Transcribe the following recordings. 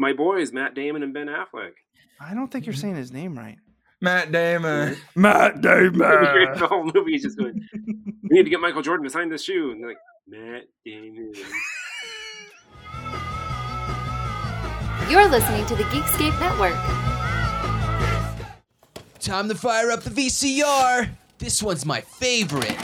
my boys, Matt Damon and Ben Affleck. I don't think you're saying his name right. Matt Damon. Matt Damon. the whole movie is just going. We need to get Michael Jordan to sign this shoe, and they're like Matt Damon. You're listening to the Geekscape Network. Time to fire up the VCR. This one's my favorite.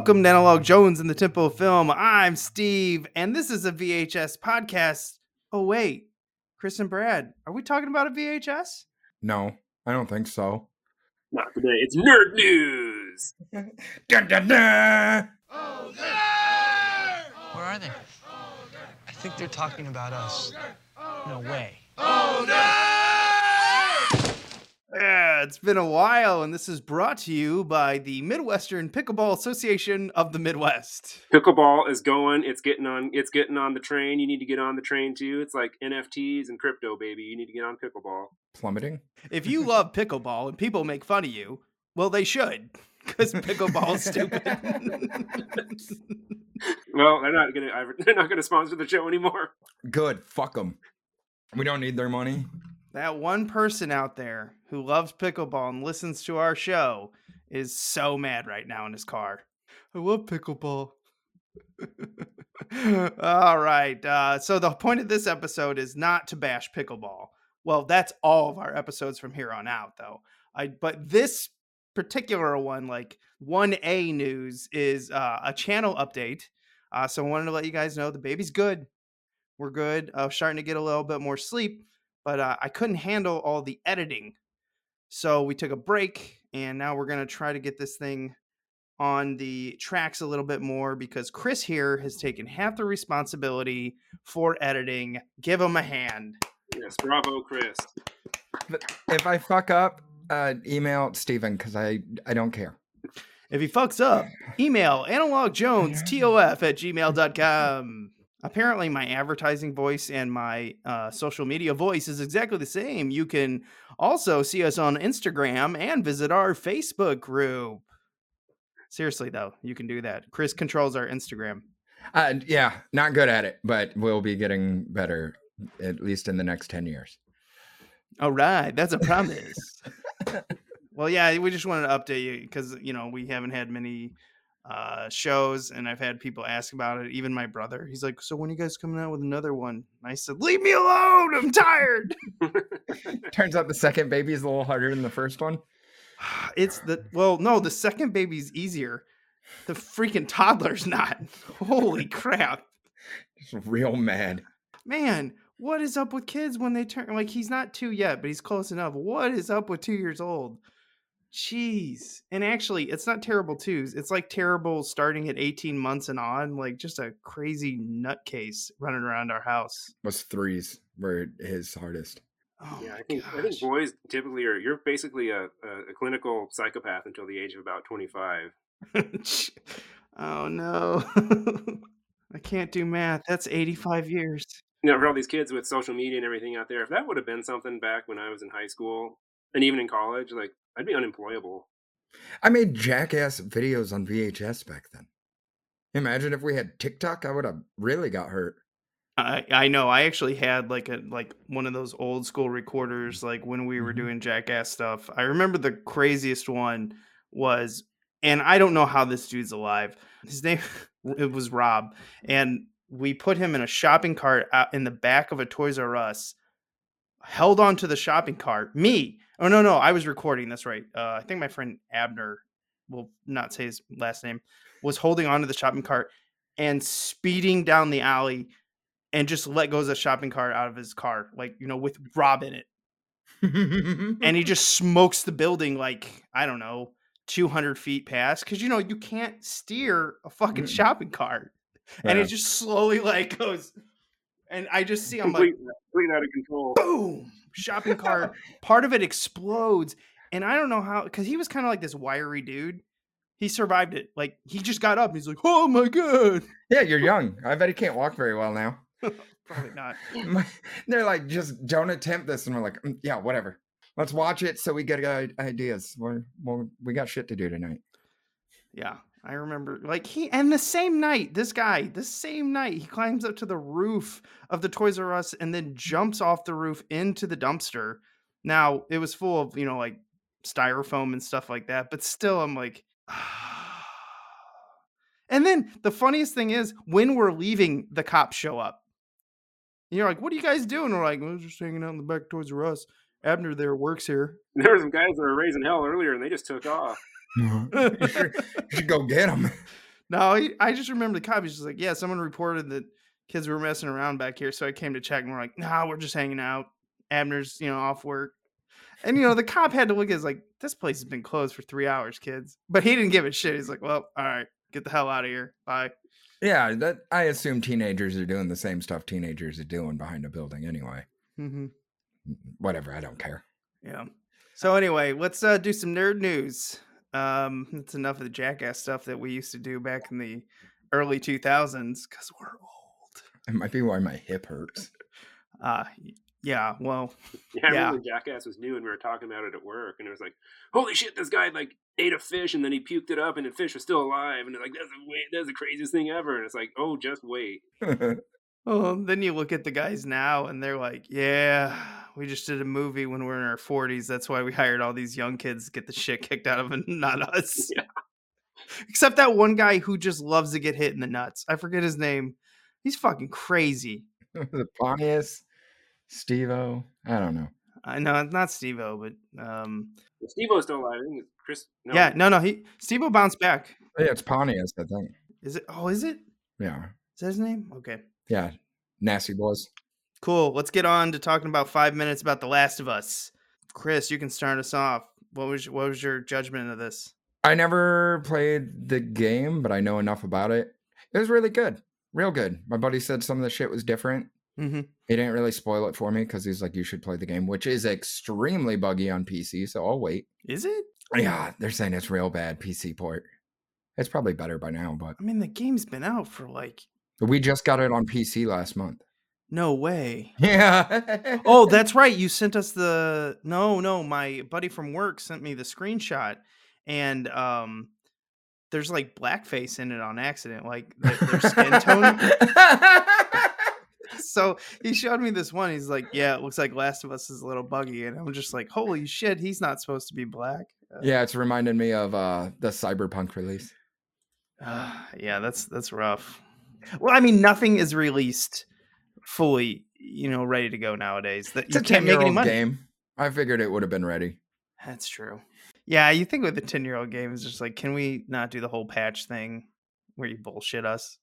Welcome to Analog Jones in the Tempo Film. I'm Steve, and this is a VHS podcast. Oh, wait. Chris and Brad, are we talking about a VHS? No, I don't think so. Not today. It's nerd news. Dun, dun, dun. Where are they? I think they're talking about us. No way. Oh, Yeah, it's been a while, and this is brought to you by the Midwestern Pickleball Association of the Midwest. Pickleball is going. It's getting on. It's getting on the train. You need to get on the train too. It's like NFTs and crypto, baby. You need to get on pickleball. Plummeting. If you love pickleball and people make fun of you, well, they should, because pickleball is stupid. Well, they're not gonna. They're not gonna sponsor the show anymore. Good. Fuck them. We don't need their money. That one person out there who loves pickleball and listens to our show is so mad right now in his car. I love pickleball. all right. Uh, so the point of this episode is not to bash pickleball. Well, that's all of our episodes from here on out, though. I but this particular one, like one A news, is uh, a channel update. Uh, so I wanted to let you guys know the baby's good. We're good. Uh, starting to get a little bit more sleep, but uh, I couldn't handle all the editing, so we took a break, and now we're gonna try to get this thing on the tracks a little bit more because Chris here has taken half the responsibility for editing. Give him a hand. Yes, bravo, Chris. But if I fuck up, uh, email Steven because I I don't care. If he fucks up, email analogjonestof at gmail.com. Apparently, my advertising voice and my uh, social media voice is exactly the same. You can also see us on Instagram and visit our Facebook group. Seriously, though, you can do that. Chris controls our Instagram. Uh, yeah, not good at it, but we'll be getting better at least in the next ten years. All right, that's a promise. well, yeah, we just wanted to update you because you know we haven't had many uh shows, and I've had people ask about it. Even my brother, he's like, "So when are you guys coming out with another one?" And I said, "Leave me alone. I'm tired." Turns out the second baby is a little harder than the first one. it's the well, no, the second baby's easier. The freaking toddler's not. Holy crap, Just real mad. man! What is up with kids when they turn like he's not two yet, but he's close enough. What is up with two years old? Jeez. And actually, it's not terrible twos. It's like terrible starting at 18 months and on, like just a crazy nutcase running around our house. Was threes were his hardest. Oh yeah, I think I think boys typically are. You're basically a, a, a clinical psychopath until the age of about 25. oh no. I can't do math. That's 85 years. You know, for all these kids with social media and everything out there, if that would have been something back when I was in high school and even in college, like I'd be unemployable. I made jackass videos on VHS back then. Imagine if we had TikTok, I would have really got hurt. I I know. I actually had like a like one of those old school recorders like when we were Mhm. doing jackass stuff. I remember the craziest one was and I don't know how this dude's alive. His name it was Rob and we put him in a shopping cart out in the back of a Toys R Us. Held on to the shopping cart. Me. Oh no, no, I was recording. That's right. Uh, I think my friend Abner will not say his last name was holding onto the shopping cart and speeding down the alley and just let go of the shopping cart out of his car, like you know, with Rob in it, and he just smokes the building like I don't know, two hundred feet past, because you know you can't steer a fucking shopping cart, and it just slowly like goes, and I just see I'm like Complete, complete out of control. boom, shopping cart. Part of it explodes, and I don't know how because he was kind of like this wiry dude. He survived it. Like he just got up. He's like, "Oh my god!" Yeah, you're young. I bet he can't walk very well now. Probably not. They're like, just don't attempt this, and we're like, "Mm, yeah, whatever. Let's watch it so we get ideas. We're, well, we got shit to do tonight. Yeah, I remember. Like he and the same night, this guy, the same night, he climbs up to the roof of the Toys R Us and then jumps off the roof into the dumpster. Now it was full of you know like styrofoam and stuff like that, but still, I'm like. And then the funniest thing is when we're leaving, the cops show up. And you're like, "What are you guys doing?" We're like, "We're just hanging out in the back Toys R Us." Abner there works here. There were some guys that were raising hell earlier, and they just took off. You, should, you should go get them. No, he, I just remember the cop. He's just like, yeah, someone reported that kids were messing around back here, so I came to check. And we're like, nah, we're just hanging out. Abner's, you know, off work. And you know, the cop had to look at us like, this place has been closed for three hours, kids. But he didn't give a shit. He's like, well, all right, get the hell out of here. Bye. Yeah, that I assume teenagers are doing the same stuff teenagers are doing behind a building anyway. Mm-hmm. Whatever, I don't care. Yeah. So anyway, let's uh, do some nerd news. Um, it's enough of the jackass stuff that we used to do back in the early 2000s because we're old. It might be why my hip hurts. Uh, yeah. Well, Yeah, I Yeah. remember Jackass was new, and we were talking about it at work, and it was like, "Holy shit, this guy like ate a fish, and then he puked it up, and the fish was still alive." And they're like, "That's the way, that's the craziest thing ever." And it's like, "Oh, just wait." Well, then you look at the guys now and they're like, yeah, we just did a movie when we're in our 40s. That's why we hired all these young kids to get the shit kicked out of them, not us. Yeah. Except that one guy who just loves to get hit in the nuts. I forget his name. He's fucking crazy. the Pontius, Stevo. I don't know. I know it's not Steve O, but um, Steve O's still alive. I think it's Chris. No, yeah, no, no, he Steve O bounced back. Yeah, it's Pontius, I think. Is it? Oh, is it? Yeah. Is that his name? Okay, Yeah. Nasty boys. cool. Let's get on to talking about five minutes about The Last of Us. Chris, you can start us off. What was what was your judgment of this? I never played the game, but I know enough about it. It was really good. Real good. My buddy said some of the shit was different. Mm-hmm. He didn't really spoil it for me because he's like, you should play the game, which is extremely buggy on PC. So I'll wait. Is it? Yeah, they're saying it's real bad PC port. It's probably better by now, but I mean, the game's been out for like we just got it on PC last month. no way. Yeah. Oh, that's right. You sent us the no, no. My buddy from work sent me the screenshot, and um, there's like blackface in it on accident, like th- their skin tone. so he showed me this one. He's like, "Yeah, it looks like Last of Us is a little buggy," and I'm just like, "Holy shit, he's not supposed to be black." Uh, yeah, it's reminded me of uh the Cyberpunk release. Uh, yeah, that's that's rough. Well, I mean, nothing is released fully, you know, ready to go nowadays. That It's you a can't make any 10-year-old money. game. I figured it would have been ready. That's true. Yeah, you think with the ten year old game, it's just like, can we not do the whole patch thing where you bullshit us?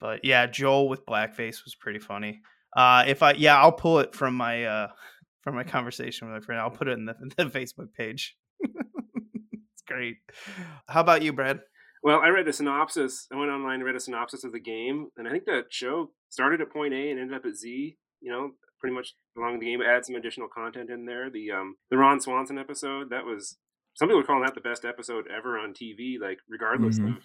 But yeah, Joel with blackface was pretty funny. Uh, if I yeah, I'll pull it from my uh from my conversation with my friend. I'll put it in the, the Facebook page. it's great. How about you, Brad? Well, I read a synopsis. I went online and read a synopsis of the game, and I think the show started at point A and ended up at Z. You know, pretty much along the game. Add some additional content in there. The um the Ron Swanson episode that was some people are calling that the best episode ever on TV. Like regardless Mhm. of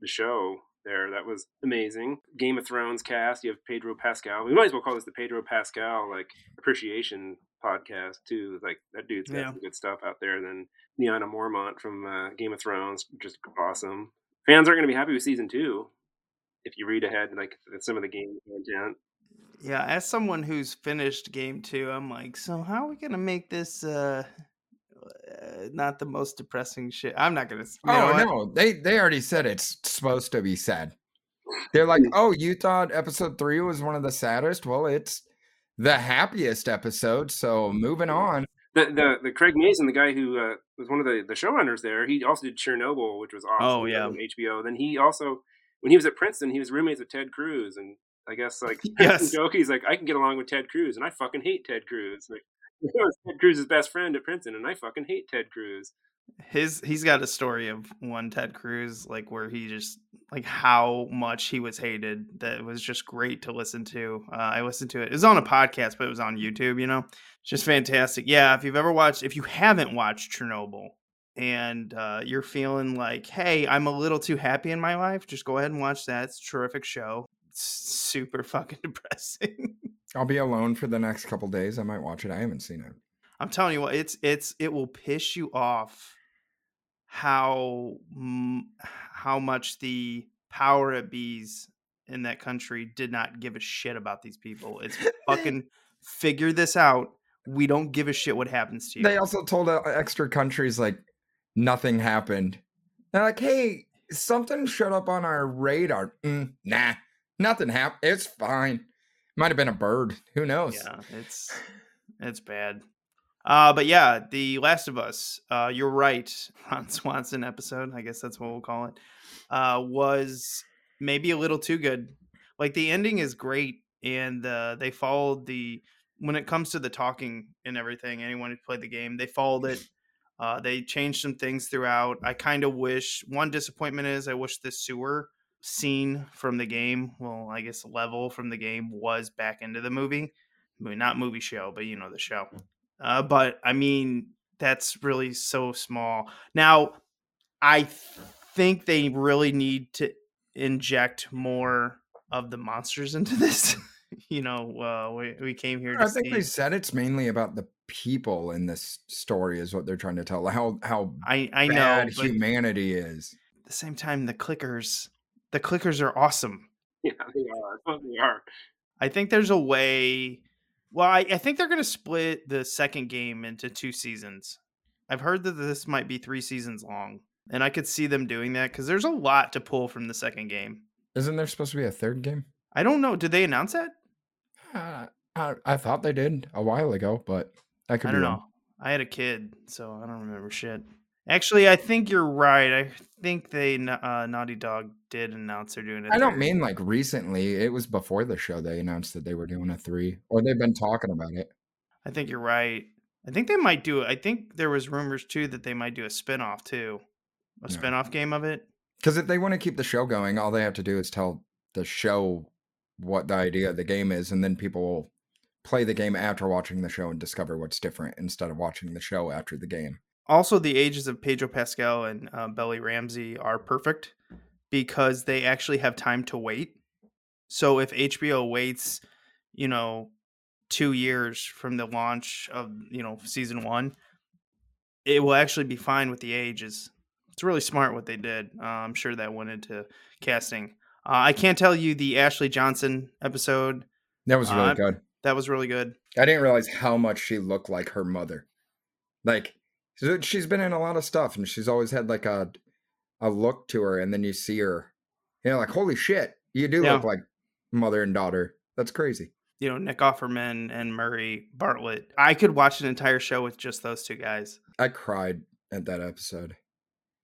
the show, there that was amazing. Game of Thrones cast. You have Pedro Pascal. We might as well call this the Pedro Pascal like appreciation podcast too. Like that dude's got Yeah. some good stuff out there. And Then Lyanna Mormont from uh, Game of Thrones, just awesome. Fans aren't going to be happy with season two if you read ahead like some of the game content. Yeah, as someone who's finished game two, I'm like, so how are we gonna make this uh, uh not the most depressing shit? I'm not gonna. s- You know oh what? no, they they already said it's supposed to be sad. They're like, oh, you thought episode three was one of the saddest? Well, it's the happiest episode. So moving on. The the, the Craig Mazin, the guy who uh, was one of the, the showrunners there, he also did Chernobyl, which was awesome. Oh, yeah. HBO. Then he also, when he was at Princeton, he was roommates with Ted Cruz, and I guess like Yes. joke, he's like, I can get along with Ted Cruz, and I fucking hate Ted Cruz. Like, Ted Cruz's best friend at Princeton, and I fucking hate Ted Cruz. His he's got a story of one Ted Cruz like where he just like how much he was hated that was just great to listen to. Uh, I listened to it. It was on a podcast, but it was on YouTube. You know, just fantastic. Yeah, if you've ever watched, if you haven't watched Chernobyl, and uh, you're feeling like, hey, I'm a little too happy in my life, just go ahead and watch that. It's a terrific show. It's super fucking depressing. I'll be alone for the next couple days. I might watch it. I haven't seen it. I'm telling you what, it's it's it will piss you off how how much the power at bees in that country did not give a shit about these people. It's fucking figure this out. We don't give a shit what happens to you. They also told uh, extra countries like nothing happened. They're like, hey, something showed up on our radar. Mm, nah, nothing happened. It's fine. Might have been a bird. Who knows? Yeah, it's it's bad. Uh, but yeah, The Last of Us. Uh, you're right. Ron Swanson episode. I guess that's what we'll call it. Uh, was maybe a little too good. Like the ending is great, and uh, they followed the when it comes to the talking and everything. Anyone who played the game, they followed it. Uh, they changed some things throughout. I kind of wish one disappointment is I wish the sewer scene from the game, well, I guess level from the game was back into the movie. I mean, not movie show, but you know the show. Uh, but I mean, that's really so small. Now, I th- think they really need to inject more of the monsters into this. you know, uh, we, we came here to I think see. they said it's mainly about the people in this story is what they're trying to tell. How how I I know, but humanity is. At the same time, the clickers, the clickers are awesome. Yeah, they are. They are. I think there's a way. Well, I, I think they're going to split the second game into two seasons. I've heard that this might be three seasons long, and I could see them doing that because there's a lot to pull from the second game. Isn't there supposed to be a third game? I don't know. Did they announce that? Uh, I, I thought they did a while ago, but I could I be don't wrong. know. I had a kid, so I don't remember shit. Actually, I think you're right. I think they uh, Naughty Dog did announce they're doing it. I don't mean like recently. It was before the show they announced that they were doing a three, or they've been talking about it. I think you're right. I think they might do it. I think there was rumors too that they might do a spin-off too. A Yeah. spin-off game of it. Because if they want to keep the show going, all they have to do is tell the show what the idea of the game is, and then people will play the game after watching the show and discover what's different instead of watching the show after the game. Also, the ages of Pedro Pascal and uh, Bella Ramsey are perfect because they actually have time to wait. So if HBO waits, you know, two years from the launch of you know season one, it will actually be fine with the ages. It's really smart what they did. Uh, I'm sure that went into casting. Uh, I can't tell you the Ashley Johnson episode. That was really Uh, good. That was really good. I didn't realize how much she looked like her mother. Like she's been in a lot of stuff, and she's always had like a a look to her, and then you see her, you know, like holy shit, you do Yeah. look like mother and daughter. That's crazy. You know, Nick Offerman and Murray Bartlett. I could watch an entire show with just those two guys. I cried at that episode.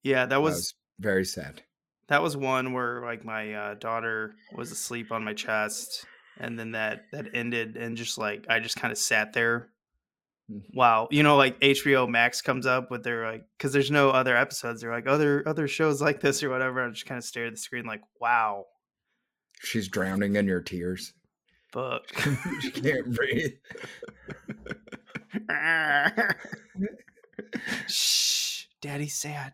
Yeah, that That was was very sad. That was one where like my uh, daughter was asleep on my chest, and then that that ended, and just like I just kind of sat there. Mm. Wow, you know, like HBO Max comes up with their like because there's no other episodes. They're like other other shows like this or whatever. I just kind of stare at the screen like, wow, She's drowning in your tears. fuck. she can't breathe. Shh, Daddy's sad.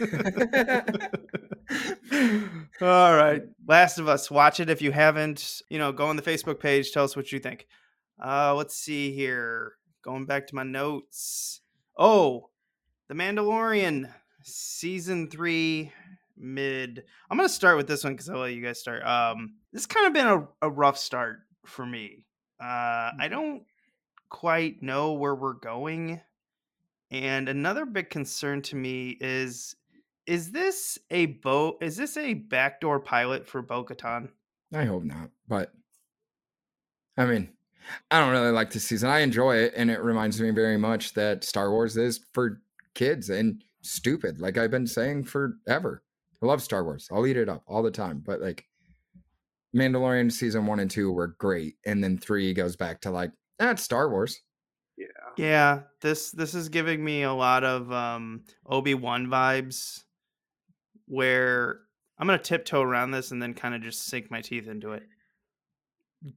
All right, Last of Us. Watch it if you haven't. You know, go on the Facebook page. Tell us what you think. Uh, let's see here. Going back to my notes. Oh, The Mandalorian season three mid. I'm gonna start with this one because I'll let you guys start. Um, this kind of been a, a rough start for me. Uh, I don't quite know where we're going. And another big concern to me is is this a bo is this a backdoor pilot for Bo-Katan? I hope not, but I mean, I don't really like this season. I enjoy it, and it reminds me very much that Star Wars is for kids and stupid. Like I've been saying forever. I love Star Wars. I'll eat it up all the time, but like Mandalorian season one and two were great, and then three goes back to like that's Star Wars. Yeah. Yeah, this this is giving me a lot of um Obi-Wan vibes where I'm going to tiptoe around this and then kind of just sink my teeth into it.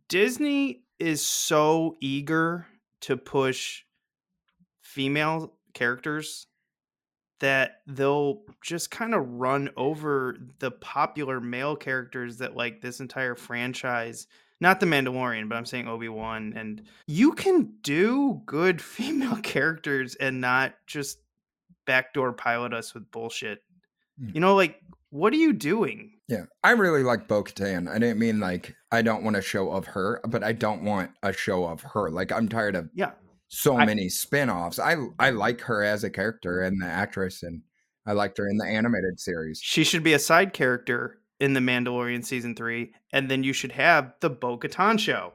Disney is so eager to push female characters that they'll just kind of run over the popular male characters that like this entire franchise not the mandalorian but i'm saying obi-wan and you can do good female characters and not just backdoor pilot us with bullshit. Hmm. you know like what are you doing Yeah, I really like Bo Katan. I didn't mean like I don't want a show of her, but I don't want a show of her. Like I'm tired of yeah so I- many spin-offs. I I like her as a character and the actress and I liked her in the animated series. she should be a side character in the Mandalorian season three, and then you should have the Bo Katan show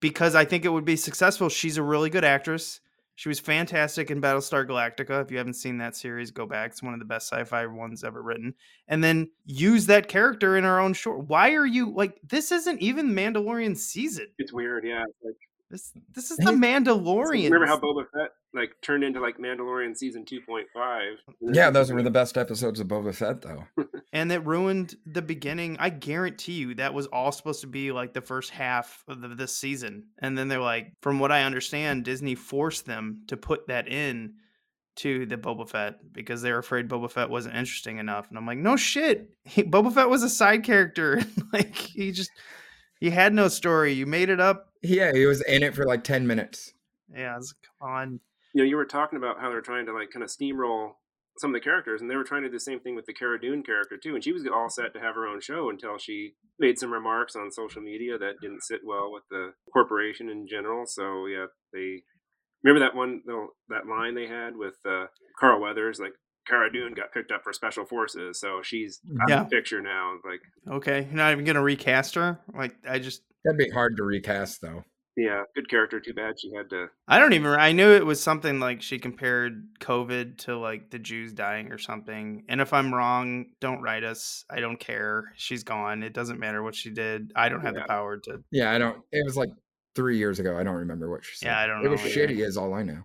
because I think it would be successful. She's a really good actress. She was fantastic in Battlestar Galactica. If you haven't seen that series, go back. It's one of the best sci-fi ones ever written. And then use that character in her own short. Why are you like this? Isn't even Mandalorian season. It's weird, yeah. Like, This this is the Mandalorian. remember how Boba Fett like turned into like Mandalorian season two point five? Yeah, those were the best episodes of Boba Fett though. and it ruined the beginning. I guarantee you that was all supposed to be like the first half of the, this season, and then they're like, from what I understand, Disney forced them to put that in to the Boba Fett because they were afraid Boba Fett wasn't interesting enough. And I'm like, no shit, he, Boba Fett was a side character. like he just he had no story. You made it up. Yeah, he was in it for like 10 minutes. Yeah, it's- come on. You know, you were talking about how they're trying to like kind of steamroll some of the characters, and they were trying to do the same thing with the Cara Dune character too. And she was all set to have her own show until she made some remarks on social media that didn't sit well with the corporation in general. So yeah, they remember that one little that line they had with uh, Carl Weathers, like Cara Dune got picked up for special forces, so she's out Yeah. of the picture now. Like, Okay, you're not even gonna recast her. Like I just That'd be hard to recast though. Yeah, good character. Too bad she had to. I don't even. I knew it was something like she compared COVID to like the Jews dying or something. And if I'm wrong, don't write us. I don't care. She's gone. It doesn't matter what she did. I don't have Yeah. the power to. Yeah, I don't. It was like three years ago. I don't remember what she said. Yeah, I don't It was know either. shitty, is all I know.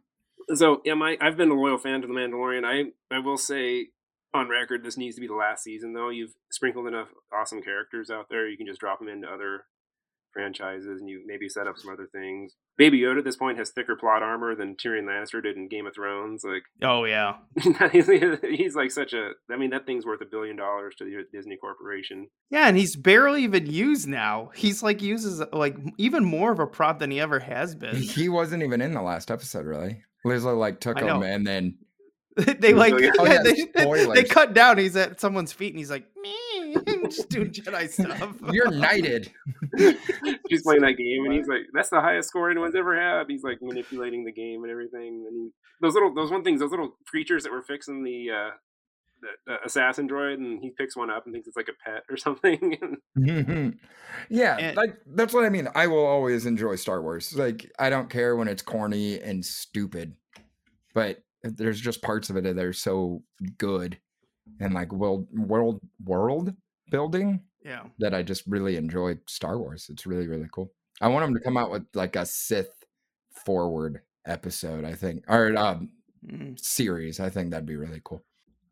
So yeah, my I've been a loyal fan to the Mandalorian. I I will say on record, this needs to be the last season though. You've sprinkled enough awesome characters out there. You can just drop them into other franchises, and you maybe set up some other things. Baby Yoda at this point has thicker plot armor than Tyrion Lannister did in Game of Thrones. Like Oh yeah, he's like such a. I mean, that thing's worth a billion dollars to the Disney Corporation. yeah, and he's barely even used now. He's like uses like even more of a prop than he ever has been. He wasn't even in the last episode, really. Lizzo like took him and then they like Oh, yeah. They, they, they cut down. He's at someone's feet and he's like me, just doing Jedi stuff. you're knighted. She's playing that game, and he's like, "That's the highest score anyone's ever had." He's like manipulating the game and everything. And he, those little, those one things, those little creatures that were fixing the, uh, the, the assassin droid, and he picks one up and thinks it's like a pet or something. yeah, And- like that's what I mean. I will always enjoy Star Wars. Like I don't care when it's corny and stupid, but there's just parts of it that are so good and like world world world building yeah, that I just really enjoy Star Wars. It's really really cool. I want them to come out with like a Sith forward episode. I think or um, Mm. series. I think that'd be really cool.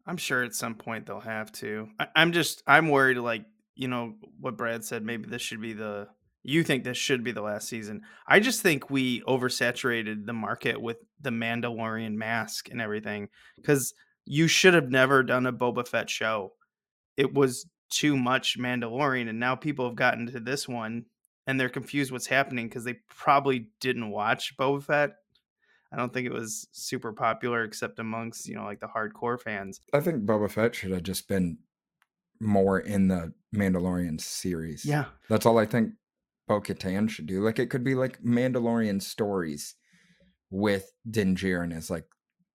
I'm sure at some point they'll have to. I, I'm just I'm worried like you know what Brad said. Maybe this should be the. You think this should be the last season? I just think we oversaturated the market with the Mandalorian mask and everything because you should have never done a Boba Fett show. It was too much Mandalorian, and now people have gotten to this one and they're confused what's happening because they probably didn't watch Boba Fett. I don't think it was super popular except amongst you know like the hardcore fans. I think Boba Fett should have just been more in the Mandalorian series. Yeah, That's all I think Bo Katan should do. Like it could be like Mandalorian stories with Din Djarin as like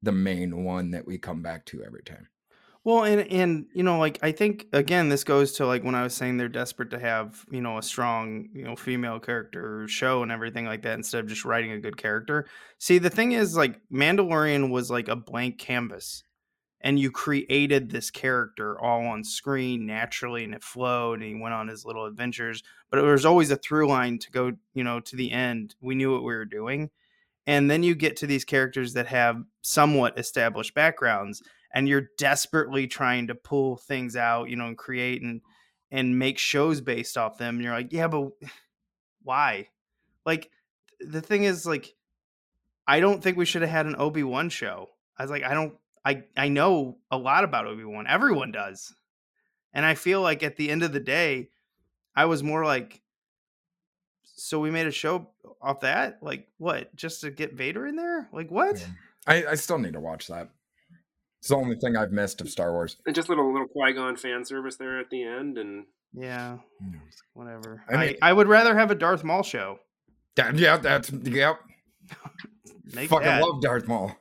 the main one that we come back to every time. Well, and and you know, like I think again, this goes to like when I was saying they're desperate to have you know a strong you know female character show and everything like that instead of just writing a good character. See, the thing is, like Mandalorian was like a blank canvas, and you created this character all on screen naturally, and it flowed, and he went on his little adventures. But there was always a through line to go, you know, to the end. We knew what we were doing, and then you get to these characters that have somewhat established backgrounds and you're desperately trying to pull things out, you know, and create and and make shows based off them. And you're like, yeah, but why? Like the thing is, like, I don't think we should have had an Obi Wan show. I was like, I don't, I I know a lot about Obi Wan. Everyone does, and I feel like at the end of the day, I was more like, so we made a show off that. Like what? Just to get Vader in there? Like what? Yeah. I, I still need to watch that. It's the only thing I've missed of Star Wars. And just little little Qui Gon fan service there at the end, and Yeah, Yeah. whatever. I I, mean- I would rather have a Darth Maul show. That, yeah, that's yep. Make Fucking that. love Darth Maul.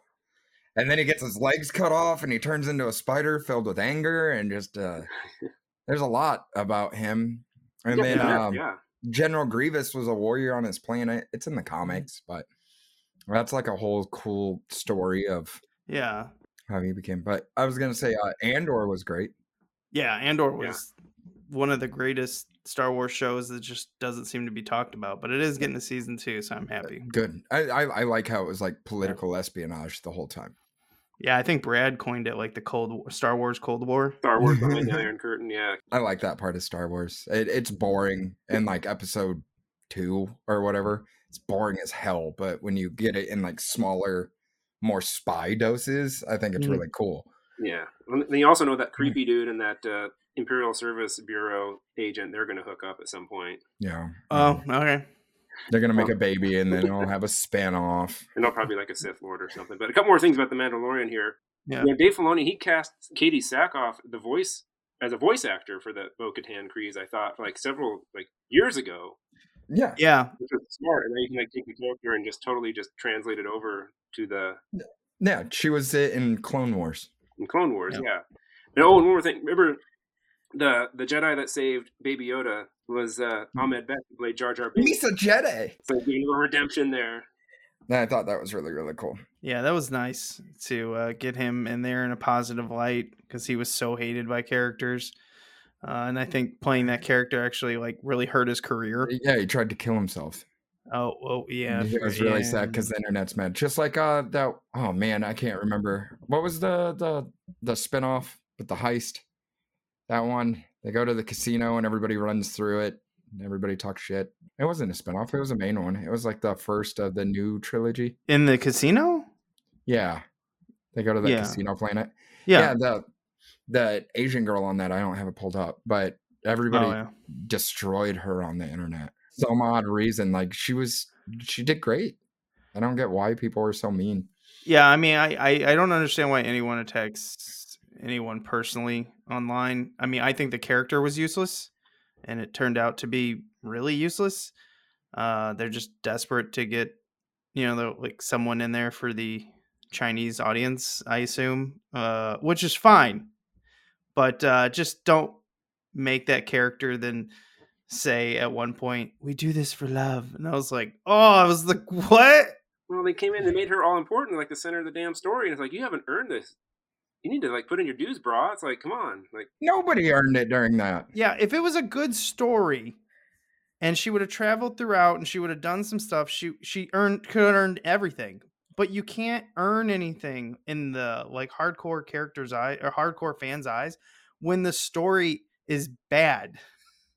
And then he gets his legs cut off and he turns into a spider filled with anger and just uh there's a lot about him. And Yeah, then yeah, um yeah. General Grievous was a warrior on his planet. It's in the Mm-hmm. comics, but that's like a whole cool story of Yeah, how he became. But I was gonna say uh Andor was great. yeah. Andor Yeah. was one of the greatest Star Wars shows that just doesn't seem to be talked about, but it is getting a season two, so I'm happy. Good. I, I I like how it was like political espionage the whole time. Yeah, I think Brad coined it like the Cold War, Star Wars Cold War. Star Wars behind the Iron Curtain. Yeah, I like that part of Star Wars. It, it's boring in like episode two or whatever. It's boring as hell, but when you get it in like smaller, more spy doses, I think it's Mhm. really cool. yeah. And then you also know that creepy dude and that uh, Imperial Service Bureau agent. They're going to hook up at some point, Yeah. Oh, okay. They're gonna make a baby and then it'll have a spin off. and they'll probably be like a Sith Lord or something. But a couple more things about the Mandalorian here. Yeah. You know, Dave Filoni he cast Katee Sackhoff the voice as a voice actor for the Bo-Katan Kryze. I thought like several like years ago, Yeah. Yeah, which was smart. And then you can like take the character and just totally just translate it over to the Yeah. She was it in Clone Wars. in Clone Wars. Yeah. Yeah. And oh, and one more thing. Remember the the Jedi that saved Baby Yoda was uh, Ahmed Best who played Jar Jar Binks. Misa Jedi. So getting a little redemption there. I thought that was really, really cool. yeah, that was nice to uh, get him in there in a positive light because he was so hated by characters, uh, and I think playing that character actually like really hurt his career. Yeah, he tried to kill himself. Oh, oh yeah, it was really sad because the internet's mad. Just like uh that oh man, I can't remember. What was the the the spinoff with the heist? That one. They go to the casino and everybody runs through it. And everybody talks shit. It wasn't a spinoff, it was a main one. It was like the first of the new trilogy. in the casino. Yeah. They go to the Yeah. casino planet. Yeah, the the Asian girl on that, I don't have it pulled up, but everybody Oh, yeah. destroyed her on the internet. Some odd reason. Like she was she did great. I don't get why people are so mean. Yeah, I mean, I, I I don't understand why anyone attacks anyone personally online. I mean, I think the character was useless, and it turned out to be really useless. Uh, they're just desperate to get, you know, like someone in there for the Chinese audience, I assume, uh, which is fine, but uh, just don't make that character then say at one point, "We do this for love," and I was like, "Oh, I was like, what?" Well, they came in, they made her all important, like the center of the damn story, and it's like you haven't earned this. You need to like put in your dues, brah. It's like, come on, like Nobody earned it during that. Yeah, if it was a good story and she would have traveled throughout and she would have done some stuff, she she earned could have earned everything. But you can't earn anything in the like hardcore characters' eye or hardcore fans' eyes when the story is bad.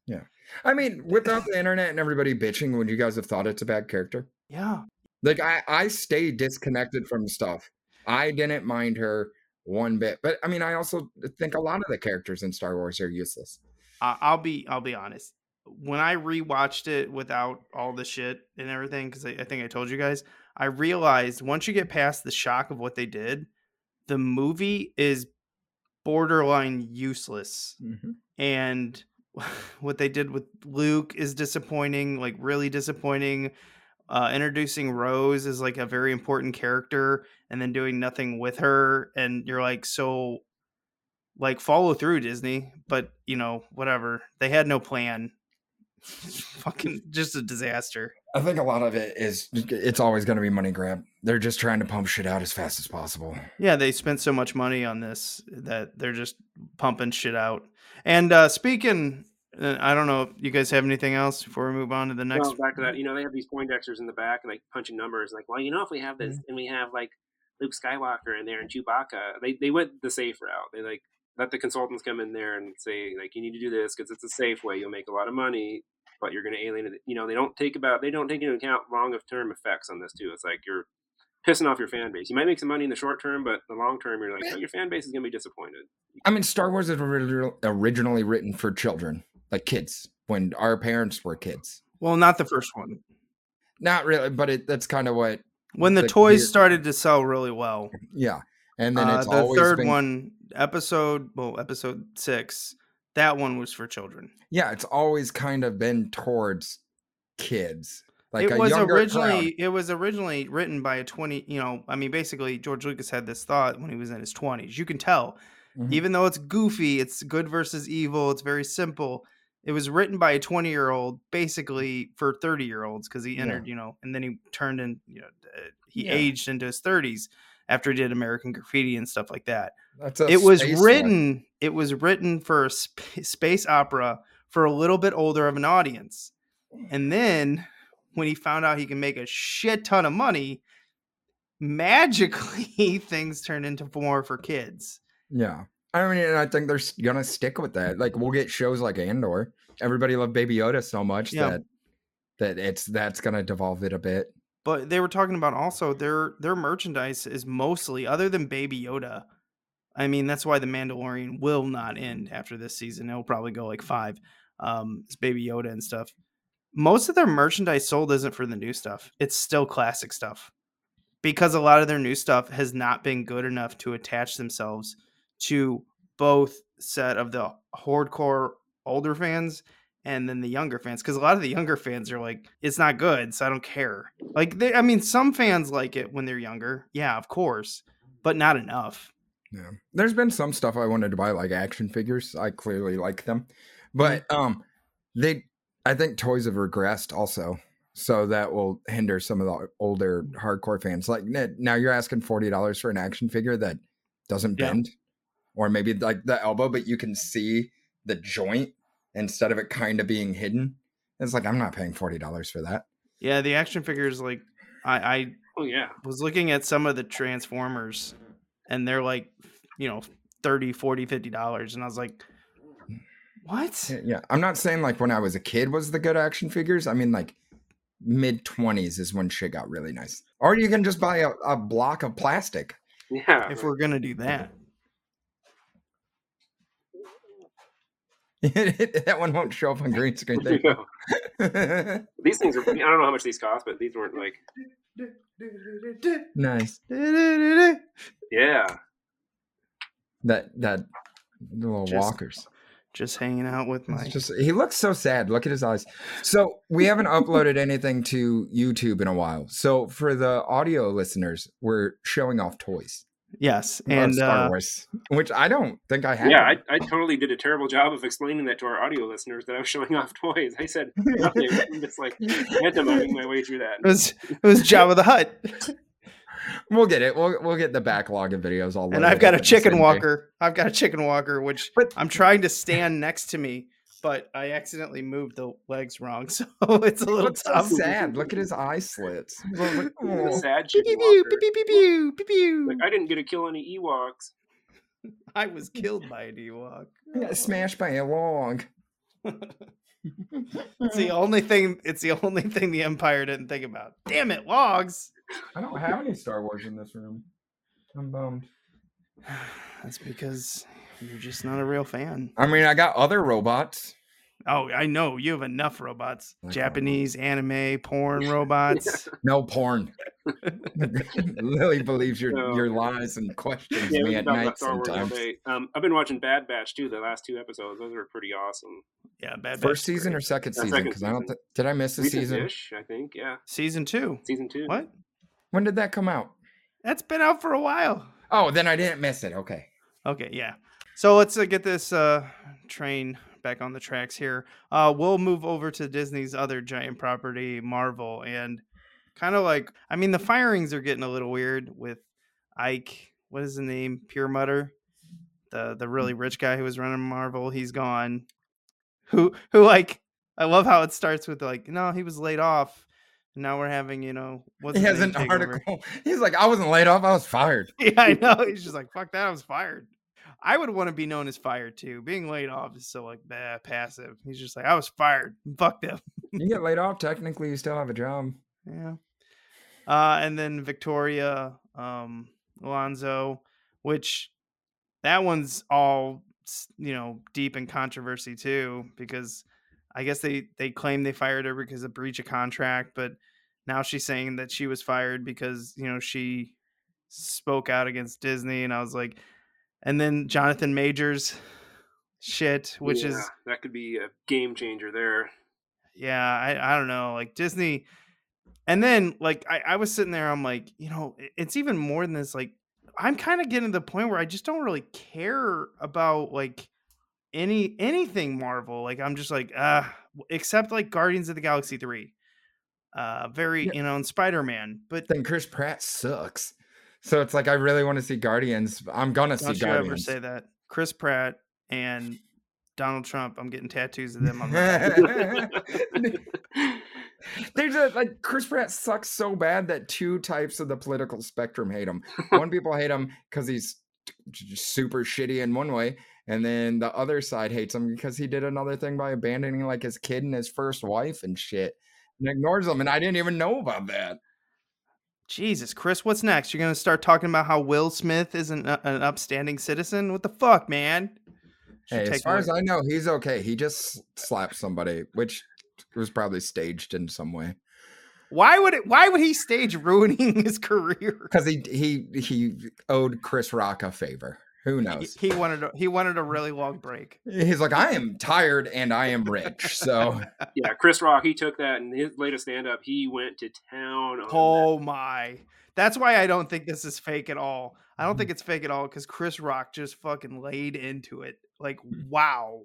Yeah, I mean, without the internet and everybody bitching, would you guys have thought it's a bad character? Yeah. Like I, I stay disconnected from stuff. I didn't mind her one bit. But I mean, I also think a lot of the characters in Star Wars are useless. I'll be I'll be honest. When I rewatched it without all the shit and everything, because I, I think I told you guys, I realized once you get past the shock of what they did, the movie is borderline useless. Mm-hmm. And what they did with Luke is disappointing, like really disappointing. Uh, introducing Rose as like a very important character and then doing nothing with her, and you're like, so like follow through Disney, but you know, whatever. They had no plan. Fucking just a disaster. I think a lot of it is it's always going to be money grab. They're just trying to pump shit out as fast as possible. Yeah, they spent so much money on this that they're just pumping shit out. And uh speaking, uh, I don't know if you guys have anything else before we move on to the next. well, back to that. You know, they have these Poindexters in the back and like punching numbers. Like, well, you know, if we have this and we have like Luke Skywalker in there and Chewbacca, they they went the safe route. They like let the consultants come in there and say like, you need to do this because it's a safe way. You'll make a lot of money, but you're going to alienate. You know, they don't take about they don't take into account long of term effects on this too. It's like you're pissing off your fan base. You might make some money in the short term, but the long term, you're like, oh, your fan base is gonna be disappointed. I mean, Star Wars is originally written for children, like kids, when our parents were kids. Well, not the first one. Not really, but it, that's kind of what. When the, The toys weird- started to sell really well. Yeah, and then Uh, the always third been, one, episode well, episode six, that one was for children. Yeah, it's always kind of been towards kids. Like it was originally crowd. it was originally written by a 20 you know i mean basically george lucas had this thought when he was in his 20s you can tell Mhm. even though it's goofy it's good versus evil it's very simple it was written by a 20 year old basically for 30 year olds because he Yeah. entered you know and then he turned in you know uh, he Yeah. aged into his 30s after he did american graffiti and stuff like that That's a it was space one. written it was written for a sp- space opera for a little bit older of an audience and then when he found out he can make a shit ton of money magically things turned into more for kids Yeah. I mean, I think they're gonna stick with that. Like, we'll get shows like Andor. Everybody loved Baby Yoda so much Yeah. that that it's that's gonna devolve it a bit. but they were talking about also their their merchandise is mostly other than baby yoda i mean that's why the mandalorian will not end after this season it'll probably go like five um it's baby yoda and stuff most of their merchandise sold isn't for the new stuff it's still classic stuff because a lot of their new stuff has not been good enough to attach themselves to both set of the hardcore older fans and then the younger fans because a lot of the younger fans are like it's not good so i don't care like they i mean some fans like it when they're younger yeah of course but not enough Yeah. There's been some stuff I wanted to buy, like action figures. I clearly like them. But um they I think toys have regressed also. So that will hinder some of the older hardcore fans. Like now you're asking forty dollars for an action figure that doesn't Yeah. bend. Or maybe like the elbow, but you can see the joint instead of it kind of being hidden. It's like I'm not paying forty dollars for that. yeah the action figures like i i Oh yeah, was looking at some of the transformers and they're like you know 30 40 50 dollars and i was like what Yeah, Yeah, I'm not saying like when I was a kid was the good action figures. I mean like mid 20s is when shit got really nice. Or you can just buy a, a block of plastic. yeah. if we're gonna do that that one won't show up on green screen. You There. know, these things are. I don't know how much these cost, but these weren't like. nice. Yeah, That that little Just walkers. just hanging out with my just he looks so sad. Look at his eyes. So we haven't uploaded anything to YouTube in a while. So for the audio listeners, we're showing off toys. Yes and Star uh, Wars, which I don't think I have. yeah. I, I totally did a terrible job of explaining that to our audio listeners that I was showing off toys. I said nothing. I'm just like pantomiming my way through that. it was it was Jabba the Hutt. We'll get it. We'll we'll get the backlog of videos all. and I've got a chicken same day. walker. I've got a chicken walker, which But- I'm trying to stand next to me, but I accidentally moved the legs wrong, so it's a little Looks so tough. sad. Look at his eye slits. Look- The sad Pew, chicken pew, pew, walker. pew, pew, pew, pew, pew. Like I didn't get to kill any Ewoks. I was killed by an Ewok. I got smashed by a log. It's the only thing. It's the only thing the Empire didn't think about. Damn it, logs. I don't have any Star Wars in this room. I'm bummed. That's because you're just not a real fan. I mean, I got other robots. Oh, I know you have enough robots. Like Japanese anime, porn robots. No porn. Lily believes your No. your lies and questions Yeah, me at talk night Star Wars all sometimes. Um, I've been watching Bad Batch too. The last two episodes, those are pretty awesome. Yeah, bad. First Batch is season great. or second Uh, season? Because I don't. Th- did I miss a season? Recent-ish, I think. Yeah, season two. season two. What? When did that come out? That's been out for a while. Oh, then I didn't miss it. Okay. Okay, yeah. So let's uh, get this uh, train back on the tracks here. Uh, we'll move over to Disney's other giant property, Marvel, and kind of like, I mean, the firings are getting a little weird with Ike. What is the name? Perlmutter, the the really rich guy who was running Marvel. He's gone. Who who like? I love how it starts with like, no, he was laid off. Now we're having, you know, what's he has an take over. article. He's like, I wasn't laid off. I was fired. Yeah, I know. He's just like, fuck that, I was fired. I would want to be known as fired too. Being laid off is so like bah, passive. He's just like, I was fired. Fuck them. You get laid off. Technically, you still have a job. Yeah. Uh, and then Victoria um, Alonso, which that one's all you know deep in controversy too, because I guess they they claim they fired her because of breach of contract, but now she's saying that she was fired because you know she spoke out against Disney, and I was like, and then Jonathan Majors shit, which is that could be a game changer there. yeah I, I don't know like disney and then like I, I was sitting there i'm like you know it's even more than this like i'm kind of getting to the point where i just don't really care about like any anything marvel like i'm just like uh except like guardians of the galaxy 3 uh very Yeah. you know and spider-man but Then Chris Pratt sucks. So it's like I really want to see Guardians. I'm gonna see don't ever Guardians. say that chris pratt and donald trump i'm getting tattoos of them on my There's a like Chris Pratt sucks so bad that two types of the political spectrum hate him. One people hate him because he's super shitty in one way, and then the other side hates him because he did another thing by abandoning like his kid and his first wife and shit, and ignores them. And I didn't even know about that. Jesus, Chris, what's next? You're gonna start talking about how Will Smith is an, uh, an upstanding citizen? What the fuck, man? Hey, as far away- as I know, he's okay. He just slapped somebody, which was probably staged in some way. why would it? Why would he stage ruining his career? Because he he he owed Chris Rock a favor. Who knows? he wanted a, he wanted a really long break. He's like, I am tired and I am rich. So yeah, Chris Rock, he took that and his latest stand up, he went to town on that. Oh my! That's why I don't think this is fake at all. I Mm-hmm. don't think it's fake at all because Chris Rock just fucking laid into it. Like Mm. wow,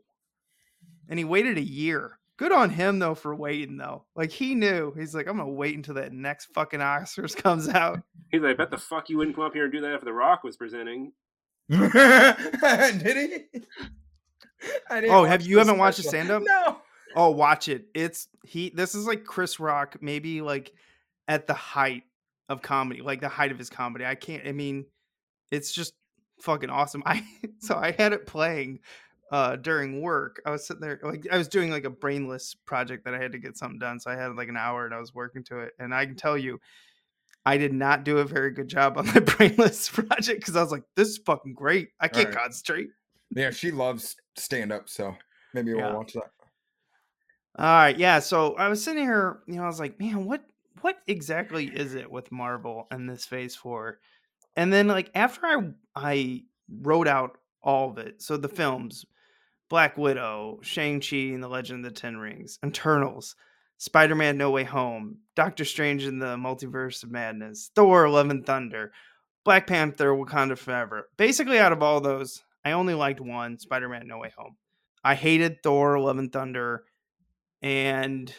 and he waited a year. Good on him though for waiting though. Like he knew he's like I'm gonna wait until that next fucking Oscars comes out. He's like, I bet the fuck you wouldn't come up here and do that if The Rock was presenting. did he? Oh, have you haven't watched the special. stand-up? No. Oh, watch it. It's he. This is like Chris Rock, maybe like at the height of comedy, like the height of his comedy. I can't. I mean, it's just fucking awesome. I so I had it playing uh during work. I was sitting there like I was doing like a brainless project that I had to get something done. So I had like an hour and I was working to it. And I can tell you, I did not do a very good job on my brainless project because I was like, this is fucking great. I can't Right. concentrate. Yeah, she loves stand up, so maybe we'll Yeah. watch that. All right, yeah. So I was sitting here, you know, I was like, man, what what exactly is it with Marvel and this Phase Four? And then like after I I wrote out all of it, so the films, Black Widow, Shang Chi and the Legend of the Ten Rings, Eternals, Spider Man No Way Home, Doctor Strange in the Multiverse of Madness, Thor: Love and Thunder, Black Panther: Wakanda Forever. Basically, out of all those, I only liked one, Spider Man No Way Home. I hated Thor: Love and Thunder and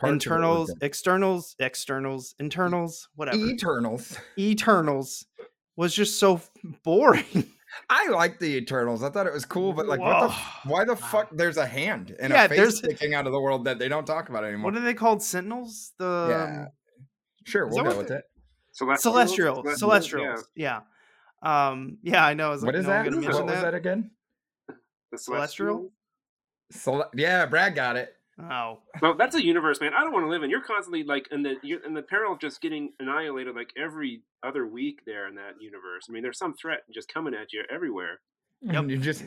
Parts of it were internals, externals, externals, internals, whatever. Eternals. Eternals was just so boring. I like the Eternals. I thought it was cool, but like, what the? Why the fuck? There's a hand and Yeah, a face there's- sticking out of the world that they don't talk about anymore. what are they called? Sentinels? The Yeah, um, Sure, we'll go with it. Celestial. celestial, Yeah. celestials. Yeah. Um. Yeah, I know. I was What like, is no one that? gonna What mention was that. that again? The Celestial? Cele- yeah, Brad got it. Oh, Well, that's a universe, man. I don't want to live in. You're constantly like in the you're in the peril of just getting annihilated like every other week there in that universe. I mean, there's some threat just coming at you everywhere. Yep. You just,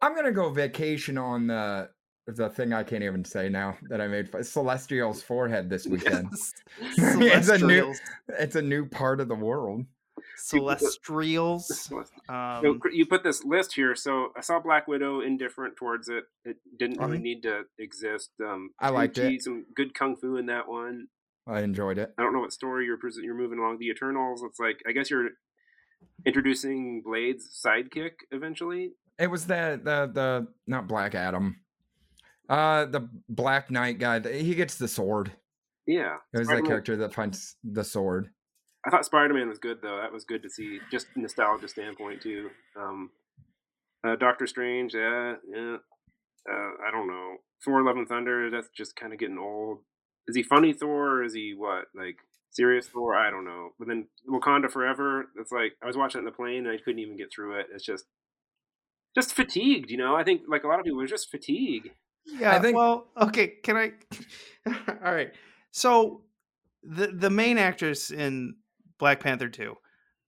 I'm gonna go vacation on the the thing I can't even say now that I made for Celestial's forehead this weekend. It's a new- celestials. It's a new part of the world. Celestials. Um, you put this list here. So I saw Black Widow indifferent towards it. It didn't really Mhm. need to exist. Um, I liked it. Some good kung fu in that one. I enjoyed it. I don't know what story you're pres- you're moving along. The Eternals. It's like I guess you're introducing Blade's sidekick eventually. It was the the the not Black Adam, uh, the Black Knight guy. He gets the sword. Yeah, It was that character that finds the sword. I thought Spider Man was good though. That was good to see, just nostalgia standpoint too. Um, uh, Doctor Strange, yeah, yeah. Uh, I don't know. Thor: Love and Thunder. That's just kind of getting old. Is he funny Thor or is he what like serious Thor? I don't know. But then Wakanda Forever. It's like I was watching it in the plane and I couldn't even get through it. It's just just fatigued. You know, I think like a lot of people, are just fatigue. yeah. I think- Well, okay. Can I? All right. So the the main actress in Black Panther 2.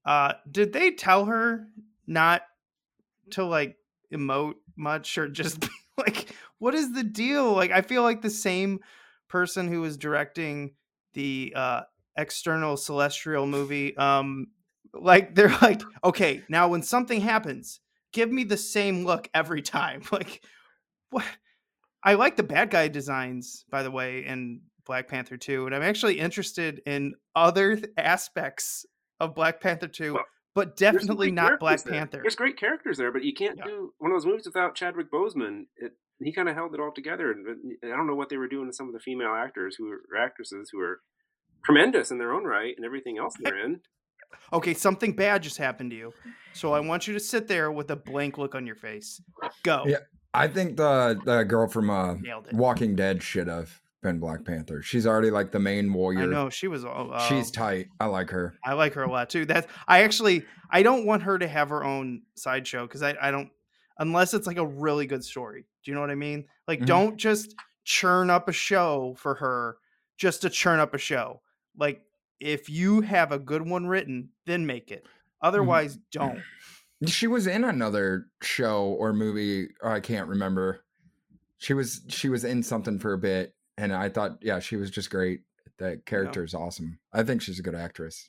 Uh did they tell her not to like emote much or just like what is the deal? Like I feel like the same person who was directing the uh external celestial movie um like they're like okay, now when something happens, give me the same look every time. Like what I like the bad guy designs by the way in Black Panther 2 and I'm actually interested in other th- aspects of Black Panther 2 Well, but definitely not Black there. Panther. There's great characters there, but you can't Yeah. do one of those movies without Chadwick Boseman. It, he kind of held it all together. And but I don't know what they were doing to some of the female actors who were actresses who were tremendous in their own right and everything else they're in. Okay, something bad just happened to you. So I want you to sit there with a blank look on your face. Go. Yeah. I think the the girl from uh, Walking Dead should have been Black Panther. She's already like the main warrior. I know she was all. Uh, She's tight. I like her. I like her a lot too. That's I actually I don't want her to have her own sideshow because I I don't unless it's like a really good story. Do you know what I mean? Like Mhm. don't just churn up a show for her just to churn up a show. Like if you have a good one written, then make it. Otherwise, don't. She was in another show or movie. Or I can't remember. She was she was in something for a bit, and I thought, yeah, she was just great. That character is awesome. I think she's a good actress.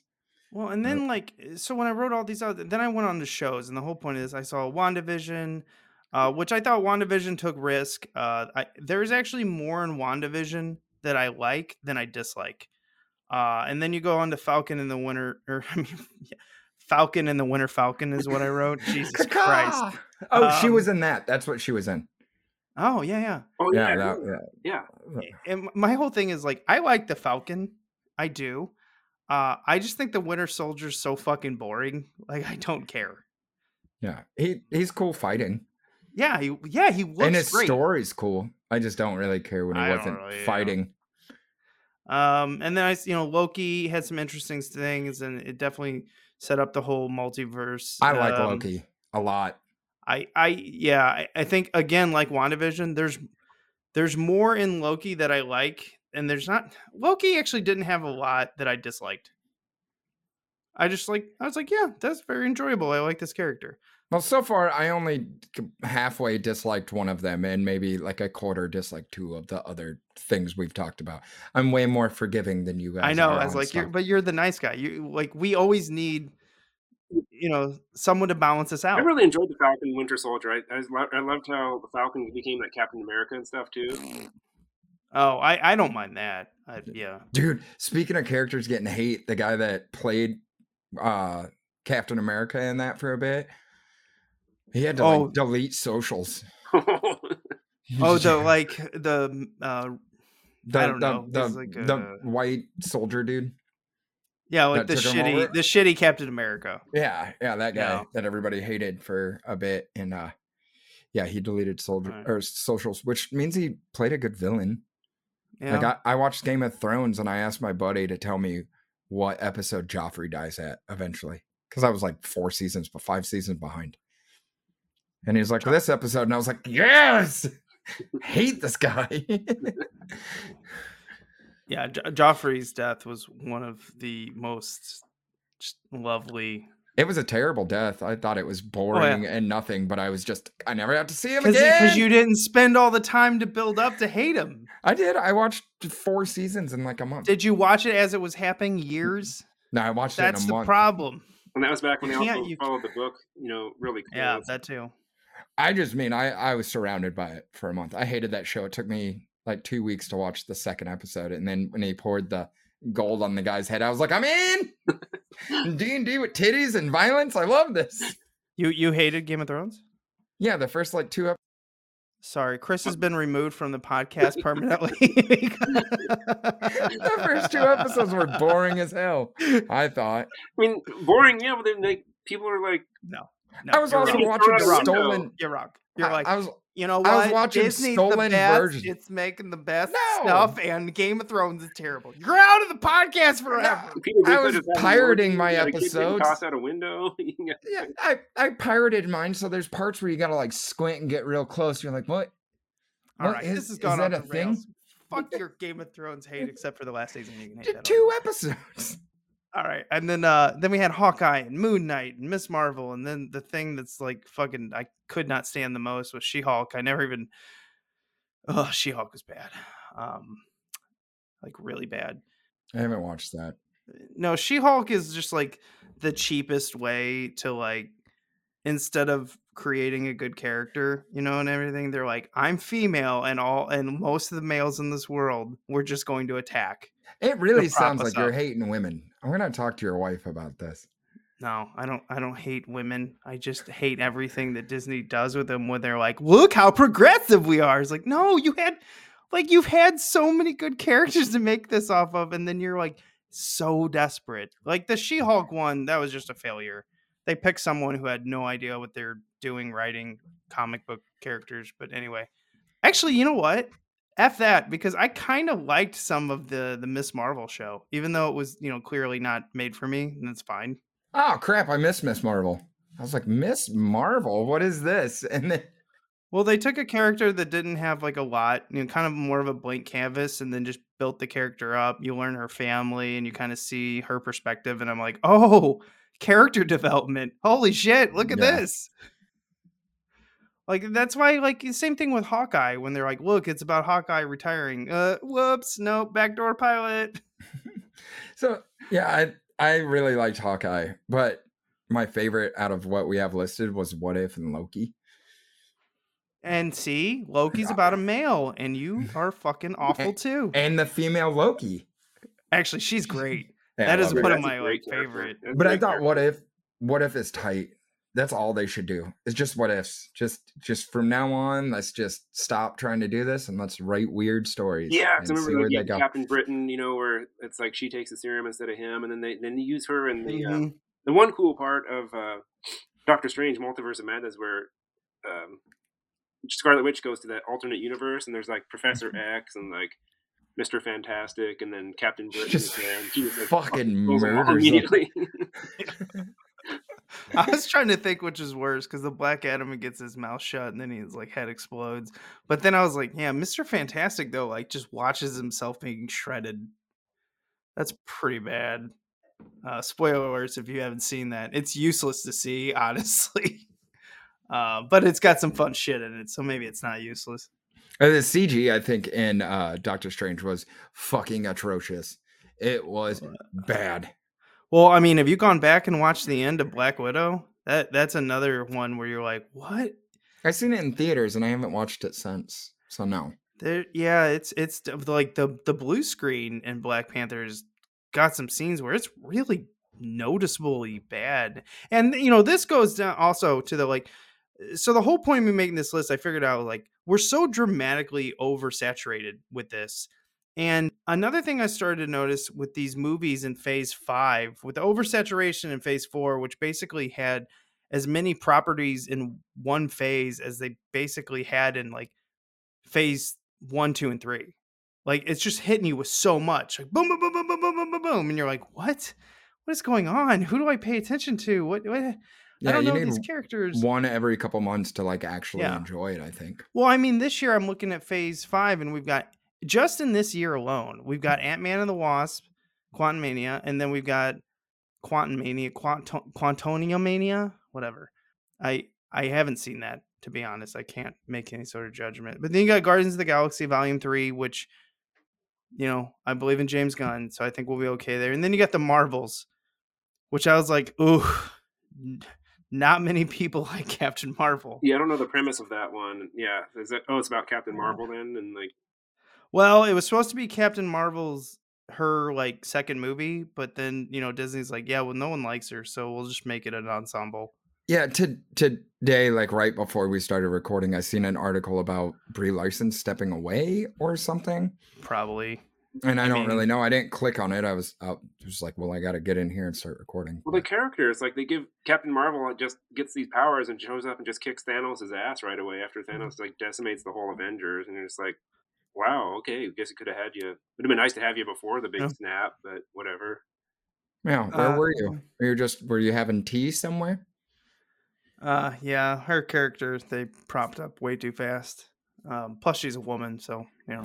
Well, and then like so when I wrote all these out, then I went on to shows, and the whole point is I saw WandaVision, uh, which I thought WandaVision took risk. Uh, I, there's actually more in WandaVision that I like than I dislike. Uh, and then you go on to Falcon and the Winter, or I mean, yeah, Falcon and the Winter Falcon is what I wrote. Jesus Christ! Oh, she Um, was in that. That's what she was in. Oh yeah, yeah. Oh Yeah, yeah, that, yeah. yeah. yeah. and my whole thing is like I like the Falcon, I do. Uh, I just think the Winter Soldier's so fucking boring. Like I don't care. Yeah, he he's cool fighting, Yeah, he yeah he looks and his great. story's cool. I just don't really care when he I wasn't really, yeah. fighting. Um, and then I, s- you know, Loki had some interesting things, and it definitely set up the whole multiverse. I like Um, Loki a lot. I, I, yeah, I, I think again, like Wandavision, there's, there's more in Loki that I like, and there's not. Loki actually didn't have a lot that I disliked. I just like, I was like, yeah, that's very enjoyable. I like this character. Well, so far I only halfway disliked one of them, and maybe like a quarter disliked two of the other things we've talked about. I'm way more forgiving than you guys. I know. I was like, you're, but you're the nice guy. You like, we always need, you know, someone to balance us out. I really enjoyed the Falcon Winter Soldier. I I, lo- I loved how the Falcon became like Captain America and stuff too. Oh, I, I don't mind that. I, yeah. Dude, speaking of characters getting hate, the guy that played uh Captain America in that for a bit, he had to Oh. like delete socials. Oh, the like the uh the, I don't the, know. the, like the a- white soldier dude. Yeah, like the shitty the shitty Captain America. Yeah, yeah, that guy Yeah. that everybody hated for a bit, and uh yeah, he deleted soldier Right. or socials, which means he played a good villain. Yeah. Like I, I watched Game of Thrones and I asked my buddy to tell me what episode Joffrey dies at eventually. Because I was like four seasons, but five seasons behind. And he was like, this episode. And I was like, yes! Hate this guy. yeah, jo- Joffrey's death was one of the most lovely it was a terrible death. I thought it was oh, boring and nothing, but I was just, I never got to see him again. because you didn't spend all the time to build up to hate him. I did. I watched four seasons in like a month. Did you watch it as it was happening years? no, I watched That's it in a the month. problem. and that was back when they You also you followed the book, you know, really close. Yeah, that too. I just mean I I was surrounded by it for a month. I hated that show. It took me like two weeks to watch the second episode, and then when he poured the gold on the guy's head, I was like, I'm in. D and D with titties and violence. I love this. You you hated Game of Thrones? Yeah, the first like two. Ep- Sorry, Chris has been removed from the podcast permanently. the first two episodes were boring as hell. I thought. I mean, boring, yeah, but then like people are like, no, no. I was also wrong. watching You're wrong. stolen. You're wrong. You're I- like, I was you know what? I was watching Disney's stolen the best. version. It's making the best No. stuff, and Game of Thrones is terrible. You're out of the podcast forever. Peter I was pirating my you got a kid getting episodes. Tossed out a window. Yeah, I I pirated mine, so there's parts where you gotta like squint and get real close. You're like, what? All What right, is- this has is gone that off a the thing? rails. fuck your Game of Thrones hate, except for the last season. You can hate Did that. two episodes. All right, and then uh then we had Hawkeye and Moon Knight and Miss Marvel, and then the thing that's like fucking I could not stand the most was She Hulk. I never even. Oh, She Hulk was bad, um, like really bad. I haven't watched that. No, She Hulk is just like the cheapest way to like instead of creating a good character, you know, and everything. They're like, I'm female, and all and most of the males in this world, we're just going to attack. It really sounds like you're hating women. I'm gonna talk to your wife about this. No, I don't. I don't hate women. I just hate everything that Disney does with them. When they're like, "Look how progressive we are." It's like, no, you had, like, you've had so many good characters to make this off of, and then you're like so desperate. Like the She-Hulk mm-hmm. one, that was just a failure. They picked someone who had no idea what they're doing writing comic book characters. But anyway, actually, you know what? F that because I kind of liked some of the the Miss Marvel show, even though it was you know clearly not made for me, and it's fine. Oh crap! I miss Miss Marvel. I was like, Miss Marvel, what is this? And then Well, they took a character that didn't have like a lot, you know, kind of more of a blank canvas, and then just built the character up. You learn her family, and you kind of see her perspective. And I'm like, oh, character development! Holy shit! Look at Yeah. this. Like that's why, like same thing with Hawkeye when they're like, look, it's about Hawkeye retiring. Uh, whoops, no, backdoor pilot. so yeah, I I really liked Hawkeye, but my favorite out of what we have listed was What If and Loki. And see, Loki's about a male, and you are fucking awful too. And the female Loki. Actually, she's great. Yeah, That I is love one of That's my, like, favorite. But I thought character. what if what if is tight. That's all they should do. It's just what ifs. Just just from now on, let's just stop trying to do this and let's write weird stories. Yeah, and because I see remember where like, they yeah, go. Captain Britain, you know, where it's like she takes the serum instead of him, and then they then they use her in the uh, Mhm. the one cool part of uh, Doctor Strange: Multiverse of Madness, where um, Scarlet Witch goes to that alternate universe, and there's like Professor X and like Mister Fantastic, and then Captain Britain. Just is there, and she just, like, fucking murders them. immediately. I was trying to think which is worse because the Black Adam gets his mouth shut and then his like head explodes. But then I was like, yeah, Mister Fantastic though, like just watches himself being shredded. That's pretty bad. Uh, spoiler alerts if you haven't seen that. It's useless to see, honestly. Uh, but it's got some fun shit in it, so maybe it's not useless. Uh, the CG, I think, in uh, Doctor Strange was fucking atrocious. It was bad. Well, I mean, have you gone back and watched the end of Black Widow? That that's another one where you're like, what? I've seen it in theaters and I haven't watched it since. So no. There, yeah, it's it's like the the blue screen in Black Panther's got some scenes where it's really noticeably bad, and you know this goes down also to the like. Uh, so the whole point of me making this list, I figured out like we're so dramatically oversaturated with this. And another thing I started to notice with these movies in Phase Five, with the oversaturation in Phase Four, which basically had as many properties in one phase as they basically had in like phase one, two, and three. Like it's just hitting you with so much, like boom, boom, boom, boom, boom, boom, boom, boom, boom, and you're like, what? What is going on? Who do I pay attention to? What? what? I Yeah, don't you know need these characters. one every couple months to like actually Yeah. enjoy it, I think. Well, I mean, this year I'm looking at Phase Five, and we've got just in this year alone, we've hmm. got Ant Man and the Wasp, Quantum Mania, and then we've got Quantum Mania, Quantum Quantonia Mania, whatever. I I haven't seen that to be honest. I can't make any sort of judgment. But then you got Guardians of the Galaxy Volume Three, which you know I believe in James Gunn, so I think we'll be okay there. And then you got the Marvels, which I was like, ooh, not many people like Captain Marvel. yeah, I don't know the premise of that one. Yeah, is it? Oh, it's about Captain Marvel then, and like Well, it was supposed to be Captain Marvel's her like second movie, but then you know Disney's like, yeah, well, no one likes her, so we'll just make it an ensemble. Yeah, to, today, like right before we started recording, I seen an article about Brie Larson stepping away or something. Probably. And I, I don't mean- really know. I didn't click on it. I was out, was like, well, I got to get in here and start recording. Well, the characters, like they give Captain Marvel uh, just gets these powers and shows up and just kicks Thanos' ass right away after Mm-hmm. Thanos like decimates the whole Avengers, and you're just like, wow, okay, I guess it could have had you. It Would have been nice to have you before the big Yeah. snap, but whatever. yeah, where Uh, were you? Were you just were you having tea somewhere? Uh, yeah, her character they propped up way too fast. Um, plus she's a woman, so you know.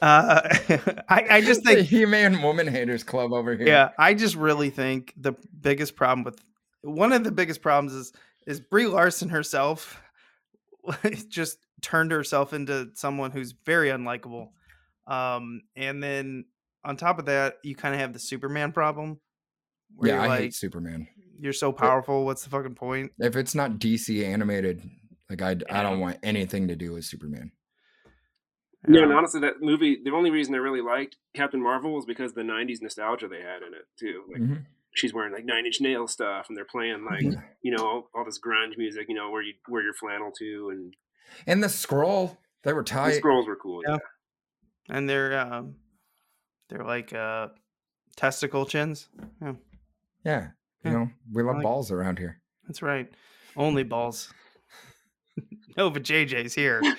Uh, I, I just think, He-Man Woman Haters Club over here. yeah, I just really think the biggest problem with one of the biggest problems is is Brie Larson herself just turned herself into someone who's very unlikable. Um, and then on top of that, you kind of have the Superman problem. Where yeah, I like, hate Superman. you're so powerful. What's the fucking point? If it's not DC animated, like I, I don't want anything to do with Superman. Yeah, Um, and honestly, that movie, the only reason I really liked Captain Marvel was because of the 90s nostalgia they had in it, too. Like, Mhm. she's wearing, like, Nine Inch Nails stuff, and they're playing, like, Yeah. you know, all, all this grunge music, you know, where you wear your flannel to, and And the scroll, they were the tight. scrolls were cool. Yeah. Yeah. and they're um, they're like uh, testicle chins. Yeah, Yeah, you Yeah, know, we love like- balls around here. that's right. Only balls. Nova JJ's here.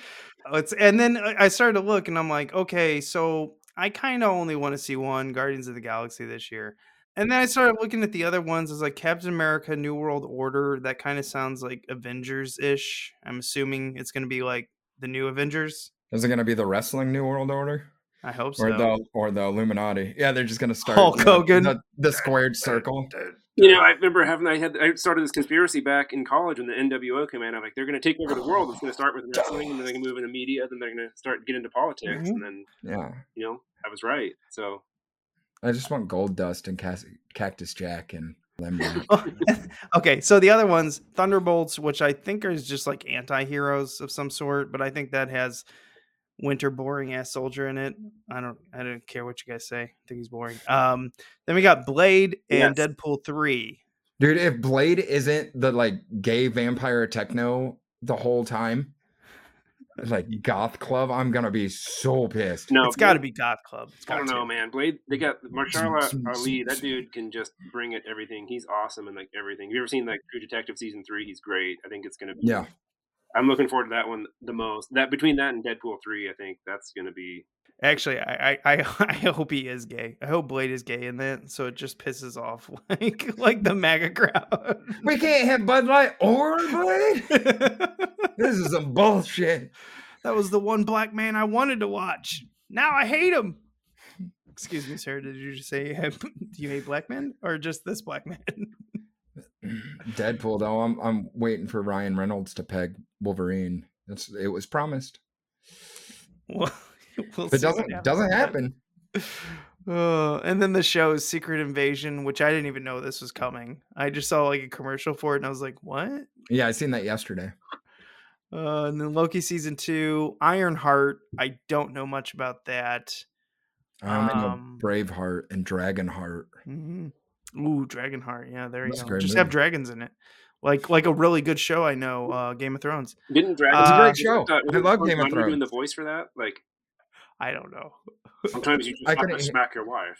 Oh, It's and then I I started to look and I'm like, okay, so I kind of only want to see one Guardians of the Galaxy this year. And then I started looking at the other ones. It's like Captain America, New World Order. That kind of sounds like Avengers ish. I'm assuming it's going to be like the new Avengers. Is it going to be the wrestling New World Order I hope so. or the or the Illuminati? Yeah, they're just going to start Hulk the- Hogan. the, the squared circle. You know, I remember having, I had, I started this conspiracy back in college when the NWO came out. I'm like, they're going to take over the world. It's going to start with wrestling, and then they're going to move into media, then they're going to start get into politics, Mhm. and then, Yeah, you know, I was right. So, I just want Goldust and Cas- Cactus Jack and Lemon. okay, so the other ones, Thunderbolts, which I think is just like anti-heroes of some sort, but I think that has Winter boring ass soldier in it. I don't I don't care what you guys say. I think he's boring. Um then we got Blade and Yes. Deadpool 3. Dude, if Blade isn't the like gay vampire techno the whole time, like goth club, I'm gonna be so pissed. no, it's got to be Goth Club. It's I don't gotta know, man. Blade, they got Mahershala Ali. That dude can just bring it. Everything. He's awesome and like everything. Have you ever seen like True Detective season three? He's great. I think it's gonna be. Yeah. I'm looking forward to that one the most. That between that and Deadpool three, I think that's gonna be. Actually, I, I I I hope he is gay. I hope Blade is gay in that, so it just pisses off like like the MAGA crowd. We can't have Bud Light or Blade. This is some bullshit. That was the one black man I wanted to watch. Now I hate him. Excuse me, sir. Did you just say you have- do you hate black men or just this black man? Deadpool though, I'm I'm waiting for Ryan Reynolds to peg Wolverine. That's it was promised. well, we'll it doesn't doesn't happen. Uh, and then the show is Secret Invasion, which I didn't even know this was coming. I just saw like a commercial for it, and I was like, "What?" Yeah, I seen that yesterday. Uh, and then Loki season two, Ironheart. I don't know much about that. I'm Um, Braveheart and Dragonheart. Mhm. Ooh, Dragonheart. Yeah, there you That's go. great Just have dragons in it, like like a really good show. I know, uh, Game of Thrones. Didn't Dragon? It's a great show. uh, I wasn't love Game of Connery Doing the voice for that, like I don't know. sometimes you just I have to smack your wife.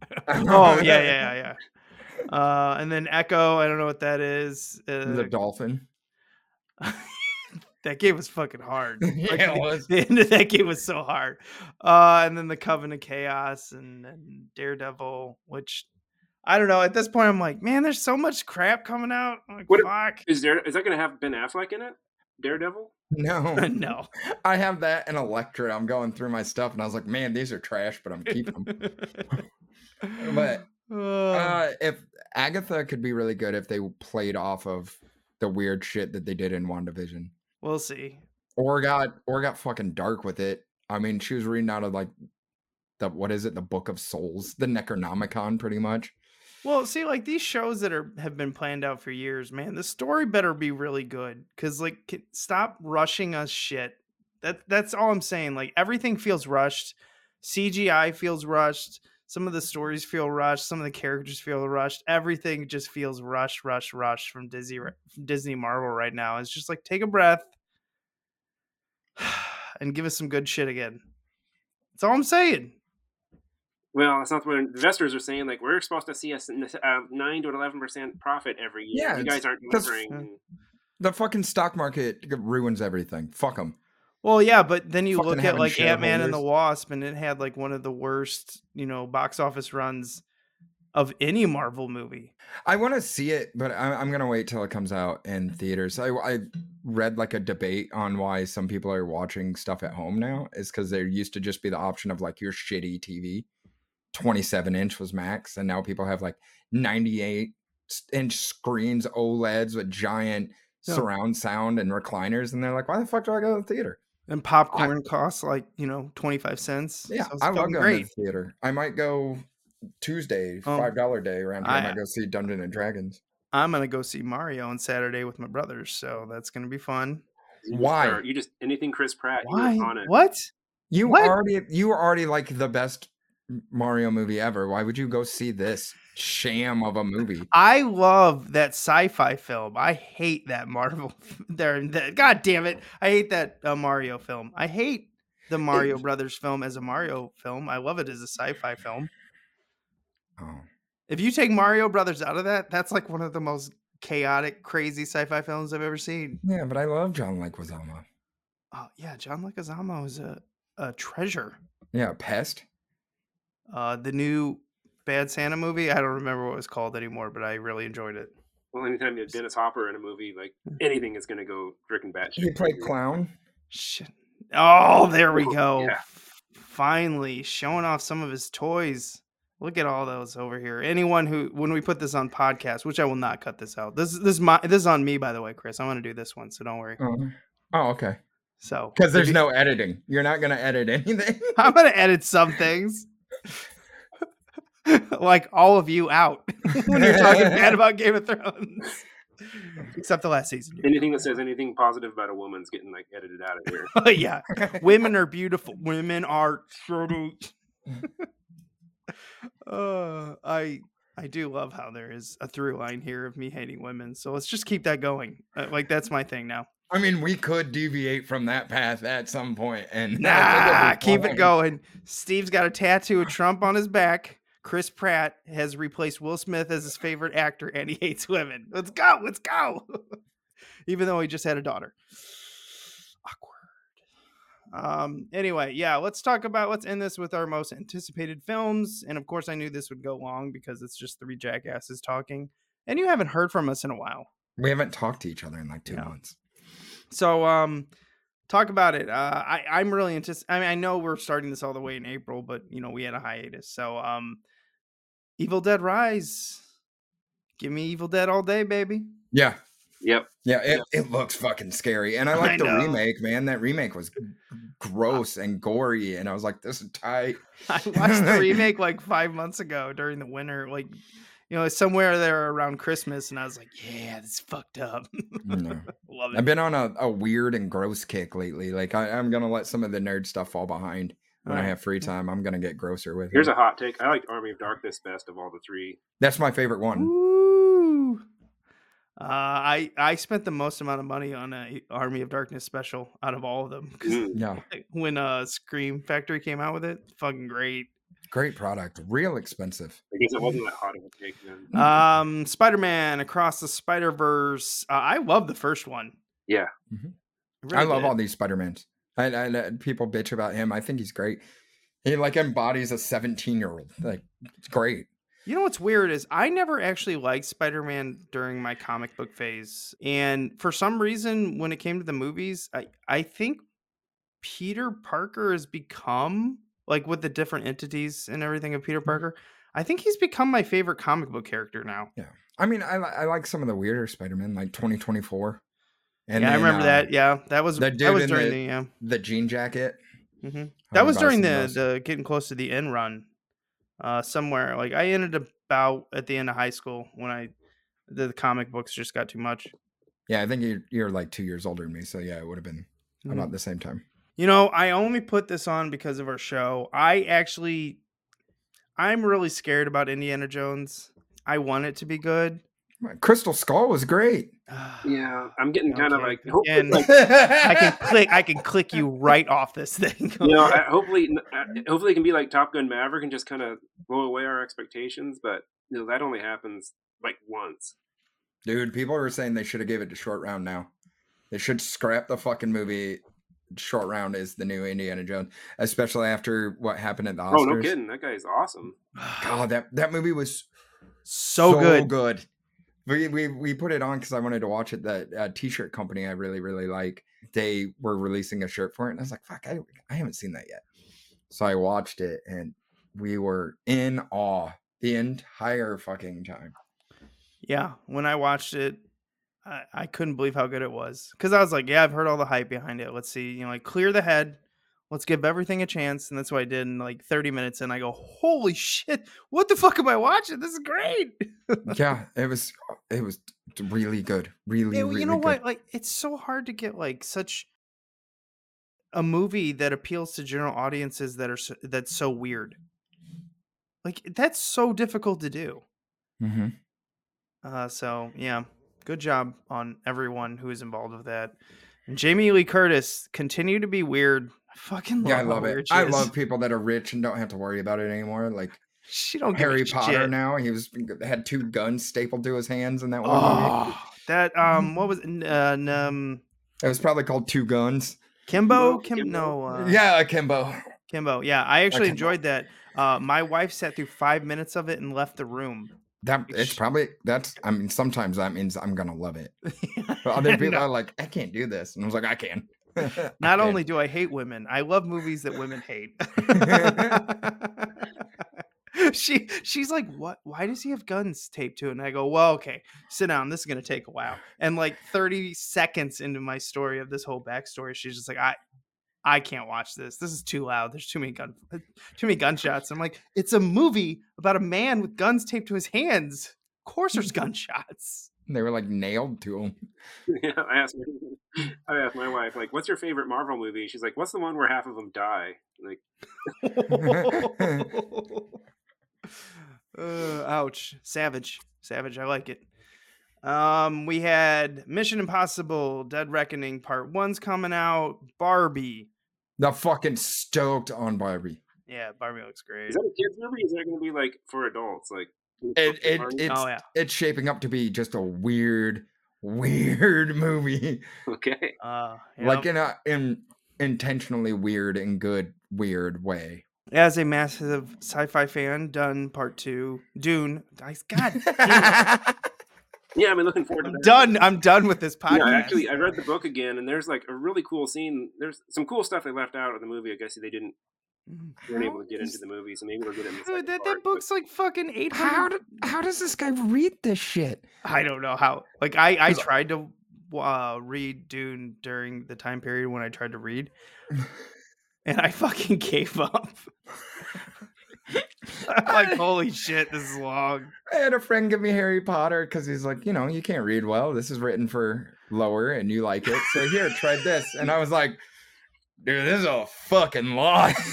oh yeah, yeah, yeah, yeah. Uh, and then Echo. I don't know what that is. the Uh, dolphin. that game was fucking hard. Like, Yeah, it the, was. the end of that game was so hard. Uh, and then the Coven of Chaos and, and Daredevil, which I don't know. At this point, I'm like, man, there's so much crap coming out. I'm like, What- fuck. Is there? Is that going to have Ben Affleck in it? Daredevil? No, no. I have that and Elektra. I'm going through my stuff and I was like, man, these are trash, but I'm keeping them. But Uh, uh, if Agatha could be really good if they played off of the weird shit that they did in WandaVision. we'll see. Or got or got fucking dark with it. I mean, she was reading out of like the what is it, the Book of Souls, the Necronomicon, pretty much. Well, see, like these shows that are have been planned out for years, man. The story better be really good, cause like, stop rushing us shit. That that's all I'm saying. Like everything feels rushed. CGI feels rushed. Some of the stories feel rushed. Some of the characters feel rushed. Everything just feels rush, rush, rush from Disney, from Disney Marvel right now. It's just like take a breath and give us some good shit again. That's all I'm saying. Well, that's not what investors are saying. Like we're supposed to see a, uh, nine to eleven percent profit every year. Yeah, you guys aren't 'cause- delivering. Yeah. The fucking stock market ruins everything. Fuck them. Well, yeah, but then you Fucking look at like Ant Man and the. Wasp, and it had like one of the worst, you know, box office runs of any Marvel movie. I want to see it, but I, I'm gonna wait till it comes out in theaters. I, I read like a debate on why some people are watching stuff at home now is because there used to just be the option of like your shitty TV. 27 inch was max, and now people have like 98 inch screens, OLEDs with giant Yeah. surround sound and recliners, and they're like, why the fuck do I go to the theater? And popcorn costs like you know twenty five cents. Yeah, so I love fucking going great. to the theater. I might go Tuesday, Um, five dollar day around here. I, I- might go see Dungeon and Dragons. I'm gonna go see Mario on Saturday with my brothers, so that's gonna be fun. Why? are- You just anything Chris Pratt. Why? on it. What? You What? already you were already like the best Mario movie ever. Why would you go see this sham of a movie? I love that sci-fi film. I hate that Marvel. There, that, God damn it! I hate that uh, Mario film. I hate the Mario Brothers film as a Mario film. I love it as a sci-fi film. Oh. If you take Mario Brothers out of that, that's like one of the most chaotic, crazy sci-fi films I've ever seen. Yeah, but I love John Leguizamo. Oh yeah, John Leguizamo is a, a treasure. Yeah, Pest. Uh, the new Bad Santa movie. I don't remember what it was called anymore, but I really enjoyed it. Well, anytime you have Dennis Hopper in a movie, like anything is going to go freaking batshit. He played clown. Shit. Oh, there we go. yeah. Finally showing off some of his toys. Look at all those over here. Anyone who, when we put this on podcast, which I will not cut this out. This this is my this is on me, by the way, Chris. I want to do this one, so don't worry. Oh, oh okay. So Because there's you- no editing. You're not gonna edit anything. I'm gonna edit some things, like all of you out when you're talking bad about Game of Thrones, except the last season. Anything that says anything positive about a woman's getting like edited out of here. Oh yeah, women are beautiful. Women are pretty. uh, I I do love how there is a through line here of me hating women. So let's just keep that going. Uh, like that's my thing now. I mean, we could deviate from that path at some point, and Nah, keep it going. Steve's got a tattoo of Trump on his back. Chris Pratt has replaced Will Smith as his favorite actor, and he hates women. Let's go. Let's go. Even though he just had a daughter. Awkward. Um. Anyway, yeah. Let's talk about. Let's end this with our most anticipated films. And of course, I knew this would go long because it's just three jackasses talking, and you haven't heard from us in a while. We haven't talked to each other in like two Yeah. months. So, um, talk about it. Uh, I I'm really antici- I mean, I know we're starting this all the way in April, but you know we had a hiatus. So, um, Evil Dead Rise. Give me Evil Dead all day, baby. Yeah, Yep. yeah. It, it looks fucking scary, and I I like the know. remake, man. That remake was gross and gory, and I was like, "This is tight." I watched the remake like five months ago during the winter, like you know somewhere there around Christmas, and I was like, yeah, this fucked up. No. Love I've been on a, a weird and gross kick lately. Like I, I'm gonna let some of the nerd stuff fall behind when I have free time. I'm gonna get grosser with Here's it. a hot take. I liked Army of Darkness best of all the three. That's my favorite one. Ooh. Uh, I I spent the most amount of money on a Army of Darkness special out of all of them. Mm. Yeah, when uh Scream Factory came out with it. Fucking great. Great product. Real expensive. I guess it wasn't that hot of a take then. Um, Spider Man Across the Spider Verse. Uh, I love the first one. Yeah. Mhm. really I love did. all these Spider Mans. I, I, I- people bitch about him. I think he's great. He like embodies a 17 year old. Like it's great. You know what's weird is I never actually liked Spider Man during my comic book phase, and for some reason, when it came to the movies, I I think Peter Parker has become like with the different entities and everything of Mm-hmm. Peter Parker. I think he's become my favorite comic book character now. Yeah, I mean, I, I like some of the weirder Spider Man, like 2024. And yeah, I remember uh, that. Yeah, that was that was during the- the, yeah. The jean jacket. hmm That was during the, the getting close to the end run, uh, somewhere. Like I ended about at the end of high school when I the, the comic books just got too much. Yeah, I think you're, you're like two years older than me. So yeah, it would have been Mhm. about the same time. You know, I only put this on because of our show. I actually, I'm really scared about Indiana Jones. I want it to be good. Crystal Skull was great. Yeah, I'm getting kind of like, like I can click. I can click you right off this thing. you know, I, hopefully, hopefully it can be like Top Gun Maverick and just kind of blow away our expectations. But you know, that only happens like once. Dude, people are saying they should have gave it to short round now. They should scrap the fucking movie. Short round is the new Indiana Jones, especially after what happened at the Oscars. Oh, no kidding, that guy is awesome. God, that that movie was so, good. good. We we we put it on because I wanted to watch it. That uh, t-shirt company I really really like. They were releasing a shirt for it, and I was like, "Fuck, I I haven't seen that yet." So I watched it, and we were in awe the entire fucking time. Yeah, when I watched it, I, I couldn't believe how good it was. Because I was like, yeah, I've heard all the hype behind it. Let's see, you know, like clear the head. Let's give everything a chance. And that's what I did in like 30 minutes. And I go, holy shit, what the fuck am I watching? This is great. yeah, it was it was really good. Really, Yeah, really you know good. what? Like, it's so hard to get like such a movie that appeals to general audiences that are so, that's so weird. Like, that's so difficult to do. Mm-hmm. Uh, so yeah, good job on everyone who is involved with that. And Jamie Lee Curtis continue to be weird. I fucking love Yeah, I love it. I love people that are rich and don't have to worry about it anymore. Like She don't give a Harry Potter shit. now. He was had two guns stapled to his hands in that one movie. Oh, that um, what was uh, um, It was probably called Two Guns. Kimbo? Kimbo? Kim? Kimbo? No, uh, yeah, Kimbo. Kimbo. Yeah, I actually enjoyed that. Uh, my wife sat through five minutes of it and left the room. That it's probably that's. I mean, sometimes that means I'm gonna love it. But other people No. are like, I can't do this, and I was like, I can. I Not can. only do I hate women, I love movies that women hate. she she's like, "What? Why does he have guns taped to it?" And I go, "Well, okay, sit down. This is gonna take a while." And like 30 seconds into my story of this whole backstory, she's just like, "I." I can't watch this. This is too loud. There's too many gun, too many gunshots. I'm like, it's a movie about a man with guns taped to his hands. Of course, there's gunshots. they were like nailed to him. yeah, I asked my, I asked my wife like, "What's your favorite Marvel movie?" She's like, "What's the one where half of them die?" Like, uh, ouch. Savage. Savage. I like it. Um, we had Mission Impossible Dead Reckoning Part 1's coming out. Barbie. The fucking stoked on Barbie. Yeah, Barbie looks great. is that a kids movie? Is that going to be like for adults? Like, It, it it's Oh, yeah. it's shaping up to be just a weird, weird movie. okay. Uh, Like in a in intentionally weird and good weird way. as a massive sci-fi fan, done part two. Dune. I, God, damn it. Yeah, I've been looking forward to I'm that. done. I'm done with this podcast. Yeah, actually, I read the book again, and there's like a really cool scene. There's some cool stuff they left out of the movie. I guess they didn't weren't able to get into the movie, so maybe they'll get it in the Dude, that, part, that but- book's like fucking 800 How did, how does this guy read this shit? I don't know how. Like I, I 'Cause- tried to uh, read Dune during the time period when I tried to read, and I fucking gave up. I'm like, holy shit, this is long. I had a friend give me Harry Potter because he's like, you know, you can't read well. This is written for lower and you like it. So here, try this. And I was like, dude, this is a fucking lot.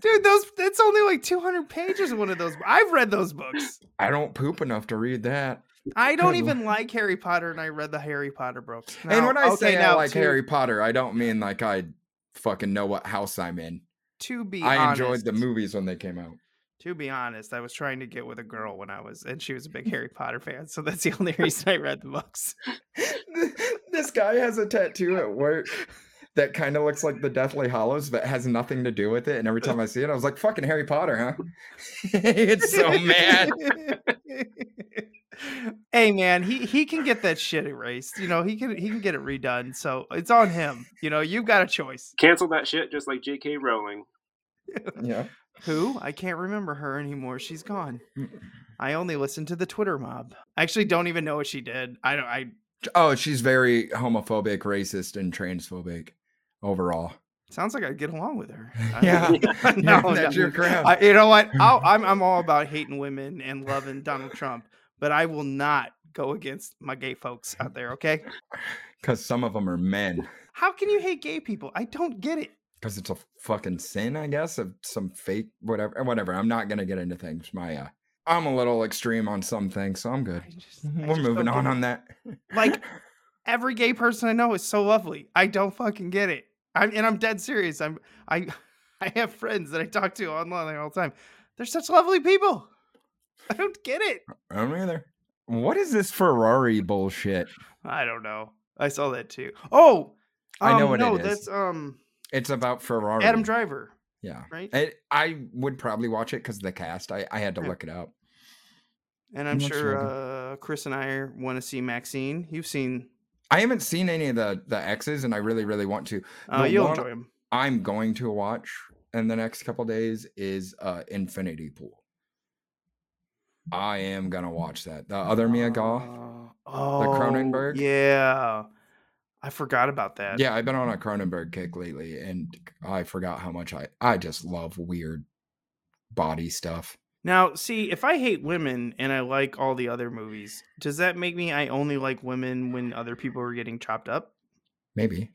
Dude, those it's only like 200 pages of one of those. I've read those books. I don't poop enough to read that. I don't even like Harry Potter, and I read the Harry Potter books. and when I say okay, I now like to- Harry Potter, I don't mean like I fucking know what house I'm in. to be I honest, enjoyed the movies when they came out. To be honest, I was trying to get with a girl when I was, and she was a big Harry Potter fan, so that's the only reason I read the books. this guy has a tattoo at work that kind of looks like the Deathly Hallows, but has nothing to do with it. And every time I see it, I was like, "Fucking Harry Potter, huh?" it's so mad. hey man, he he can get that shit erased. You know, he can he can get it redone. So it's on him. You know, you've got a choice. Cancel that shit, just like J.K. Rowling. Yeah. Who? I can't remember her anymore. She's gone. I only listen to the Twitter mob. I actually don't even know what she did. I don't. I Oh, she's very homophobic, racist, and transphobic overall. sounds like I get along with her. Yeah. no, That's no. your crowd. I, you know what? I'll, I'm I'm all about hating women and loving Donald Trump, but I will not go against my gay folks out there. Okay? Because some of them are men. How can you hate gay people? I don't get it. Because it's a fucking sin, I guess, of some fake whatever. Whatever. I'm not gonna get into things. My uh, I'm a little extreme on some things, so I'm good. Just- We're moving on on that. Like every gay person I know is so lovely. I don't fucking get it. I'm and I'm dead serious. I'm I I have friends that I talk to online all the time. They're such lovely people. I don't get it. I don't either. What is this Ferrari bullshit? I don't know. I saw that too. Oh, I know um, what no, it is. that's um It's about Ferrari. Adam Driver, Yeah. right? I, I would probably watch it because of the cast. I, I had to Yeah. look it up. And I'm I'm sure sure uh, Chris and I want to see MaXXXine. You've seen. I haven't seen any of the the X's, and I really, really want to. Uh, you'll enjoy them. I'm going to watch in the next couple days is uh Infinity Pool. I am gonna watch that. The other Mia Goth. Oh, the Cronenberg? Yeah, I forgot about that. Yeah, I've been on a Cronenberg kick lately, and I forgot how much I I just love weird body stuff. Now, see, if I hate women and I like all the other movies, does that make me I only like women when other people are getting chopped up? Maybe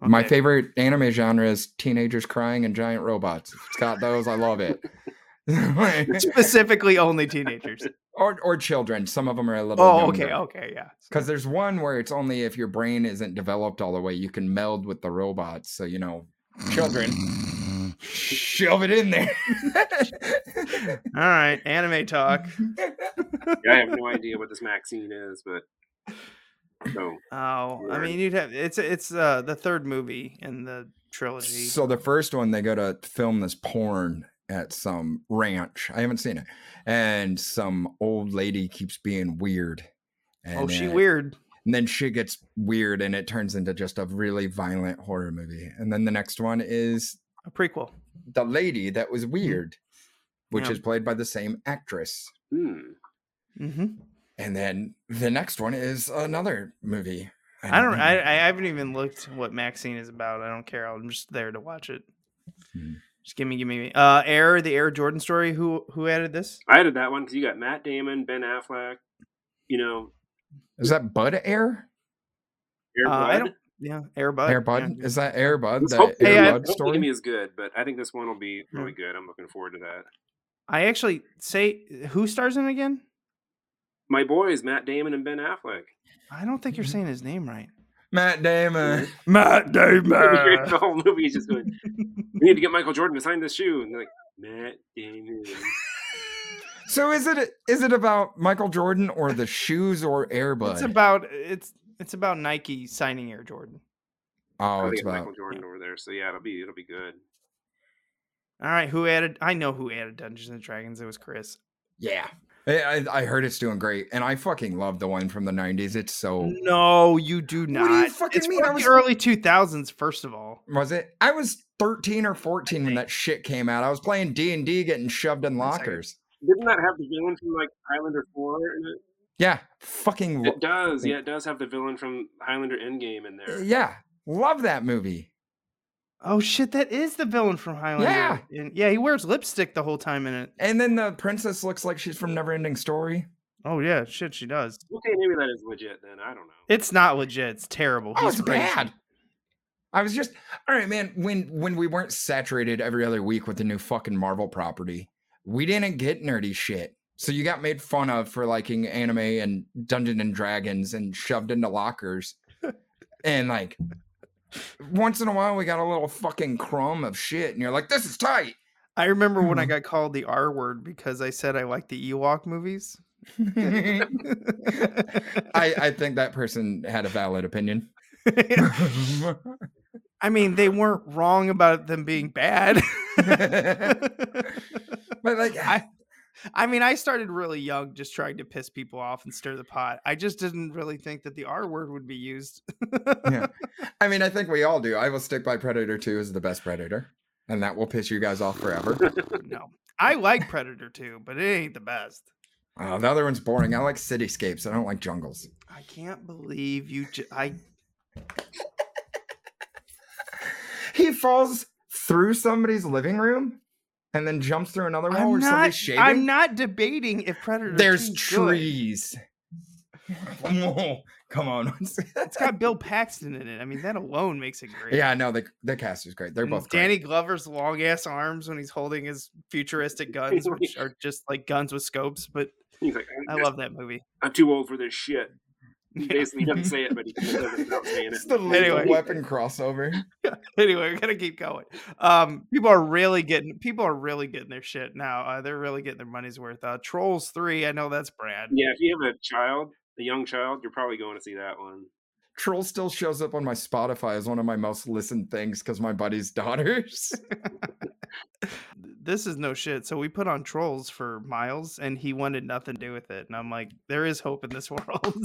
my favorite anime genre is teenagers crying and giant robots. It's got those, I love it. specifically only teenagers. Or or children. Some of them are a little. Oh, okay, younger. okay, yeah. Because there's one where it's only if your brain isn't developed all the way, you can meld with the robots. So, you know, children, shove it in there. All right, anime talk. Yeah, I have no idea what this MaXXXine is, but so Oh, I mean, you'd have it's it's uh the third movie in the trilogy. so, the first one, they go to film this porn at some ranch. I haven't seen it. And some old lady keeps being weird. And oh, she then- weird. And then she gets weird and it turns into just a really violent horror movie. And then the next one is A prequel. the lady that was weird, which Yeah. is played by the same actress. hmm. Mm-hmm. And then the next one is another movie. I don't. I, know. I haven't even looked what MaXXXine is about. I don't care. I'm just there to watch it. Hmm. Just give me, give me. Uh, Air, the Air Jordan story. Who who added this? I added that one because you got Matt Damon, Ben Affleck, you know, Is that Bud Air? Air Uh, I Bud. don't- Yeah, Air Bud. Air Bud? yeah. Is that Air Bud? Let's The hope- Hey, Air I- Bud Hopefully story? Gimme is good, but I think this one will be really good. I'm looking forward to that. I actually say who stars in it again? My boys, Matt Damon and Ben Affleck. I don't think you're Mhm. saying his name right. Matt Damon. Matt Damon. the whole movie is just going. We need to get Michael Jordan to sign this shoe, and they're like Matt Damon. So is it is it about Michael Jordan or the shoes or Air Bud? It's about it's it's about Nike signing Air Jordan. oh, I it's think about Michael Jordan over there. So yeah, it'll be it'll be good. All right, who added? I know who added Dungeons and Dragons. It was Chris. yeah. I, I I heard it's doing great, and I fucking love the one from the '90s. It's so No, you do not. What do you fucking it's mean? from I was- the early 2000s. First of all, was it? I was 13 or 14 when that shit came out. I was playing D and D, getting shoved in lockers. Didn't that have the villain from like Highlander Four in it? Yeah, fucking It does. Yeah, it does have the villain from Highlander Endgame in there. yeah, love that movie. Oh shit, that is the villain from Highlander. Yeah. And- yeah, he wears lipstick the whole time in it. And then the princess looks like she's from Neverending Story. Oh yeah, shit, she does. Okay, maybe that is legit then. I don't know. It's not legit. It's terrible. Oh, He's it's crazy. bad. I was just all right, man. When when we weren't saturated every other week with the new fucking Marvel property, we didn't get nerdy shit. So you got made fun of for liking anime and Dungeons and Dragons and shoved into lockers. and like once in a while we got a little fucking crumb of shit, and you're like, this is tight. I remember when Hmm. I got called the R word because I said I like the Ewok movies. I, I think that person had a valid opinion. I mean, they weren't wrong about them being bad. but like I, I mean, I started really young, just trying to piss people off and stir the pot. I just didn't really think that the R word would be used. yeah. I mean, I think we all do. I will stick by Predator 2 as the best Predator, and that will piss you guys off forever. no, I like Predator Two, but it ain't the best. Oh, the other one's boring. I like cityscapes. I don't like jungles. I can't believe you. I He falls through somebody's living room and then jumps through another wall I'm where not. somebody's shaving. I'm not debating if Predator. There's 2 's good. trees. Whoa, come on. It's got Bill Paxton in it. I mean, that alone makes it great. yeah, no, the the cast is great. They're And both great. Danny Glover's long ass arms when he's holding his futuristic guns, which are just like guns with scopes. But He's like, I I'm, love that movie. I'm too old for this shit. He Yeah. basically doesn't say it, but he does it without saying It's the lethal Anyway. weapon crossover. anyway, we're gonna keep going. Um, people are really getting people are really getting their shit now. Uh, they're really getting their money's worth. Uh, Trolls three, I know that's Brad. Yeah, if you have a child, a young child, you're probably going to see that one. Troll still shows up on my Spotify as one of my most listened things because my buddy's daughters. this is no shit. So we put on Trolls for Miles, and he wanted nothing to do with it. And I'm like, there is hope in this world.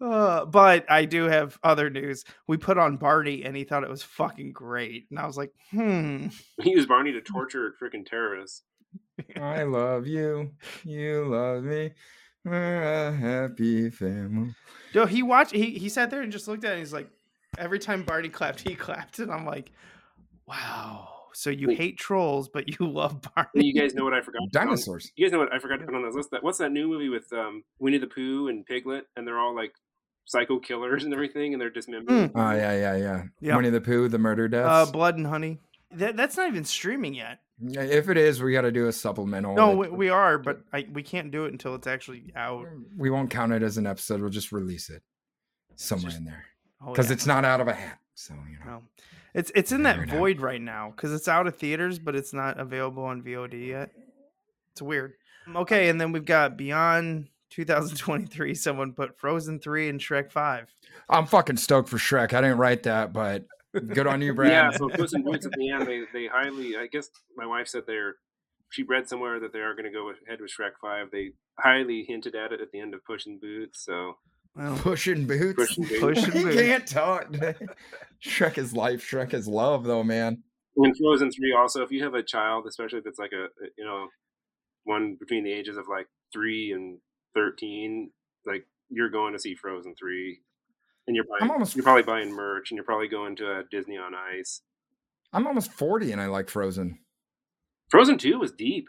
Uh, but I do have other news. We put on Barney, and he thought it was fucking great. And I was like, hmm. He used Barney to torture freaking terrorists. I love you. You love me. We're a happy family. Yo, he watched. He he sat there and just looked at it. And he's like, every time Barney clapped, he clapped, and I'm like, wow. So you Wait. hate trolls, but you love Barney. You guys know what I forgot? to put on- Dinosaurs. You guys know what I forgot to put on this list? That what's that new movie with um, Winnie the Pooh and Piglet, and they're all like psycho killers and everything, and they're dismembered. Oh yeah, yeah, yeah. Yeah. Winnie the Pooh, the murder Uh, deaths. Blood and Honey. That, that's not even streaming yet. If it is, we got to do a supplemental. No, that- we, we are, but I, we can't do it until it's actually out. we won't count it as an episode. We'll just release it somewhere just- in there Oh, because yeah. it's not out of a hat. So you know. No. It's it's in that it out. void right now because it's out of theaters, but it's not available on VOD yet. It's weird. Um, okay, and then we've got Beyond 2023. Someone put Frozen 3 and Shrek 5. I'm fucking stoked for Shrek. I didn't write that, but good on you, Brad. Yeah, so Puss in Boots at the end, they they highly. I guess my wife said they're. She read somewhere that they are going to go ahead with Shrek Five. They highly hinted at it at the end of Puss in Boots. So Well, Pushing boots. Puss in Boots. Push he and can't talk. Shrek is life. Shrek is love, though, man. In Frozen Three also, if you have a child, especially if it's like a a- you know one between the ages of like three and thirteen, like you're going to see Frozen Three, and you're buying, almost- you're probably buying merch, and you're probably going to uh, Disney on Ice. I'm almost 40 and I like Frozen. Frozen Two was deep.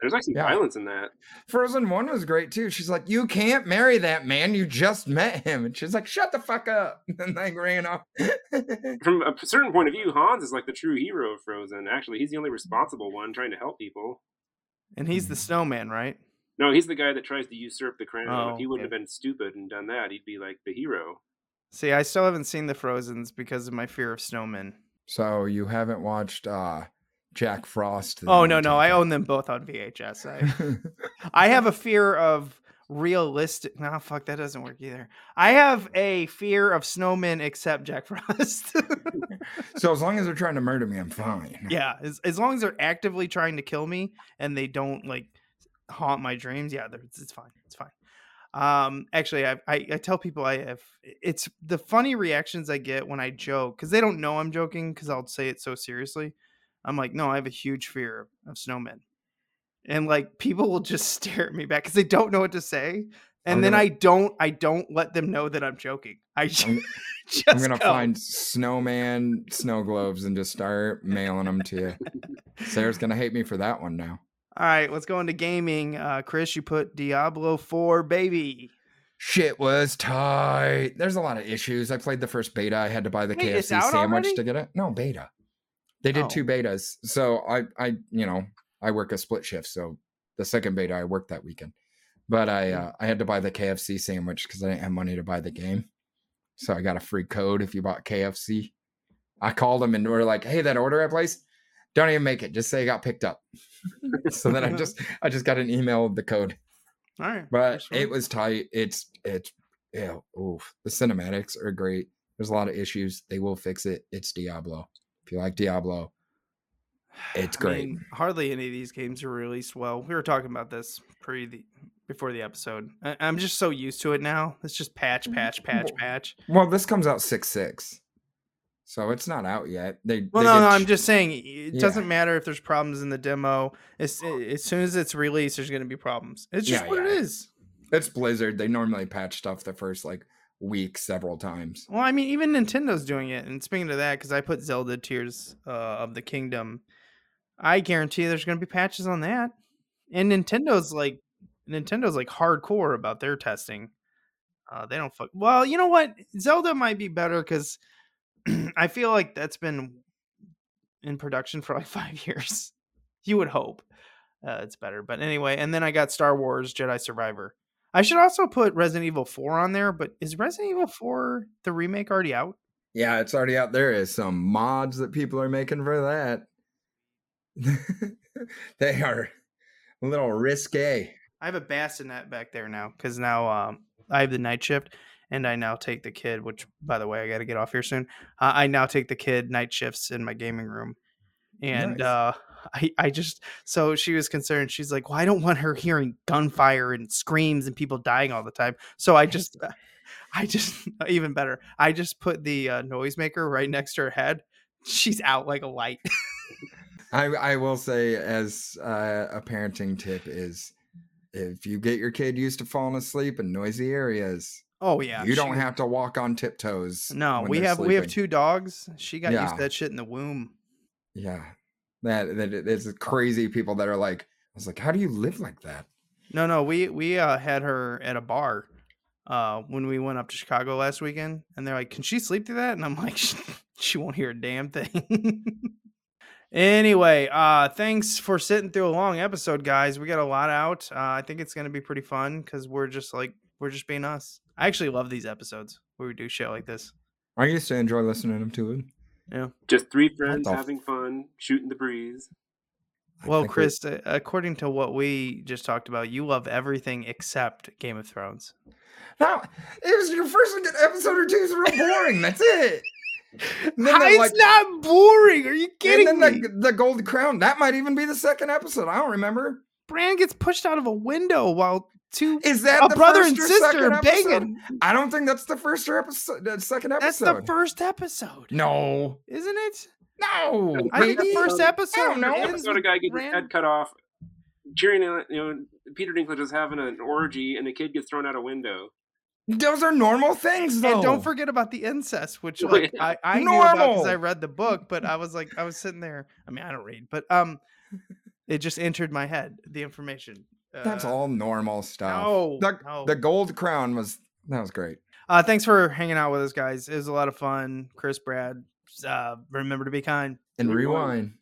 There's actually Yeah. violence in that. Frozen 1 was great too. She's like, You can't marry that man. You just met him. And she's like, Shut the fuck up. And like ran off. From a certain point of view, Hans is like the true hero of Frozen. Actually, he's the only responsible one trying to help people. and he's the snowman, right? No, he's the guy that tries to usurp the crown. Oh, if he wouldn't okay. have been stupid and done that, he'd be like the hero. See, I still haven't seen the Frozens because of my fear of snowmen. so you haven't watched uh Jack Frost? Oh no, no, I own them both on VHS. I I have a fear of realistic. No, fuck, that doesn't work either. I have a fear of snowmen except Jack Frost. so as long as they're trying to murder me, I'm fine. yeah, as, as long as they're actively trying to kill me and they don't like haunt my dreams, yeah, it's, it's fine. It's fine. Um, actually, I, I I tell people I have it's the funny reactions I get when I joke because they don't know I'm joking because I'll say it so seriously. I'm like, no, I have a huge fear of snowmen, and like people will just stare at me back because they don't know what to say, and I'm then gonna- I don't I don't let them know that I'm joking. I just, I'm- just I'm gonna go. find snowman snow globes and just start mailing them to you. Sarah's gonna hate me for that one now. All right, let's go into gaming. Uh, Chris, you put Diablo 4, baby. Shit was tight. There's a lot of issues. I played the first beta. I had to buy the Wait, KFC sandwich already? to get it. No, beta. They did Oh. two betas. So I I you know, I work a split shift, so the second beta I worked that weekend. But I Hmm. uh, I had to buy the KFC sandwich because I didn't have money to buy the game. So I got a free code if you bought KFC. I called them and we're like, "Hey, that order I placed, don't even make it. Just say it got picked up." so then I just I just got an email of the code. All right. But first it was tight. It's it's yeah. Oof. The cinematics are great. There's a lot of issues. They will fix it. It's Diablo. If you like Diablo, it's I great. mean, hardly any of these games are released well. We were talking about this pre the before the episode. I, I'm just so used to it now. It's just patch, mm, patch, patch, Well, patch. well, this comes out six six, so it's not out yet. They Well, they no, no, I'm just saying it Yeah. doesn't matter if there's problems in the demo. As, as soon as it's released, there's going to be problems. It's just Yeah, what it yeah. is. it's Blizzard. They normally patch stuff the first like week several times. Well, I mean, even Nintendo's doing it. And speaking of that, because I put Zelda Tears uh, of the Kingdom, I guarantee there's going to be patches on that. And Nintendo's like, Nintendo's like hardcore about their testing. Uh, they don't fuck. Well, you know what? Zelda might be better because I feel like that's been in production for like five years. You would hope uh, it's better, but anyway. And then I got Star Wars Jedi Survivor. I should also put Resident Evil 4 on there, but is Resident Evil 4 the remake already out? Yeah, it's already out. There is some mods that people are making for that. they are a little risque. I have a bassinet back there now because now um, I have the night shift, and I now take the kid. Which, by the way, I got to get off here soon. Uh, I now take the kid night shifts in my gaming room, and Nice. uh, I I just so she was concerned. She's like, "Well, I don't want her hearing gunfire and screams and people dying all the time." So I just. I just even better. I just put the uh, noisemaker right next to her head. She's out like a light. I I will say as uh, a parenting tip is if you get your kid used to falling asleep in noisy areas, Oh yeah, you don't she- have to walk on tiptoes. No, we have we have two dogs. She got used to that shit in the womb. Yeah, that that it's crazy people that are like, I was like, how do you live like that? No, no, we we uh, had her at a bar uh, when we went up to Chicago last weekend, and they're like, "Can she sleep through that?" And I'm like, "She won't hear a damn thing." anyway, uh, thanks for sitting through a long episode, guys. We got a lot out. Uh, I think it's gonna be pretty fun because we're just like we're just being us. I actually love these episodes where we do shit like this. I used to enjoy listening to them too. Just three friends having fun, shooting the breeze. Well, think we- Chris, uh, according to what we just talked about, you love everything except Game of Thrones. No, it was your first episode or two is real boring. That's it. And then How- that, it's like- not boring. Are you kidding and then me? the, the gold crown. That might even be the second episode. I don't remember. Bran gets pushed out of a window while two Is that a the brother and or sister second are banging. I don't think that's the first or episode. The second episode. That's episode. the first episode, No, isn't it? no. I think the first episode know. ends episode with a guy gets his head cut off. Cheering, uh, you know, Peter Dinklage is having an orgy, and the kid gets thrown out a window. Those are normal things, though. And don't forget about the incest, which like. I, I knew about because I read the book, but I was like I was sitting there. I mean, I don't read, but um, it just entered my head the information. That's Uh, all normal stuff. No, the, no. the gold crown was that was great. Uh, thanks for hanging out with us, guys. It was a lot of fun. Chris, Brad, uh, remember to be kind. And Rewind. rewind.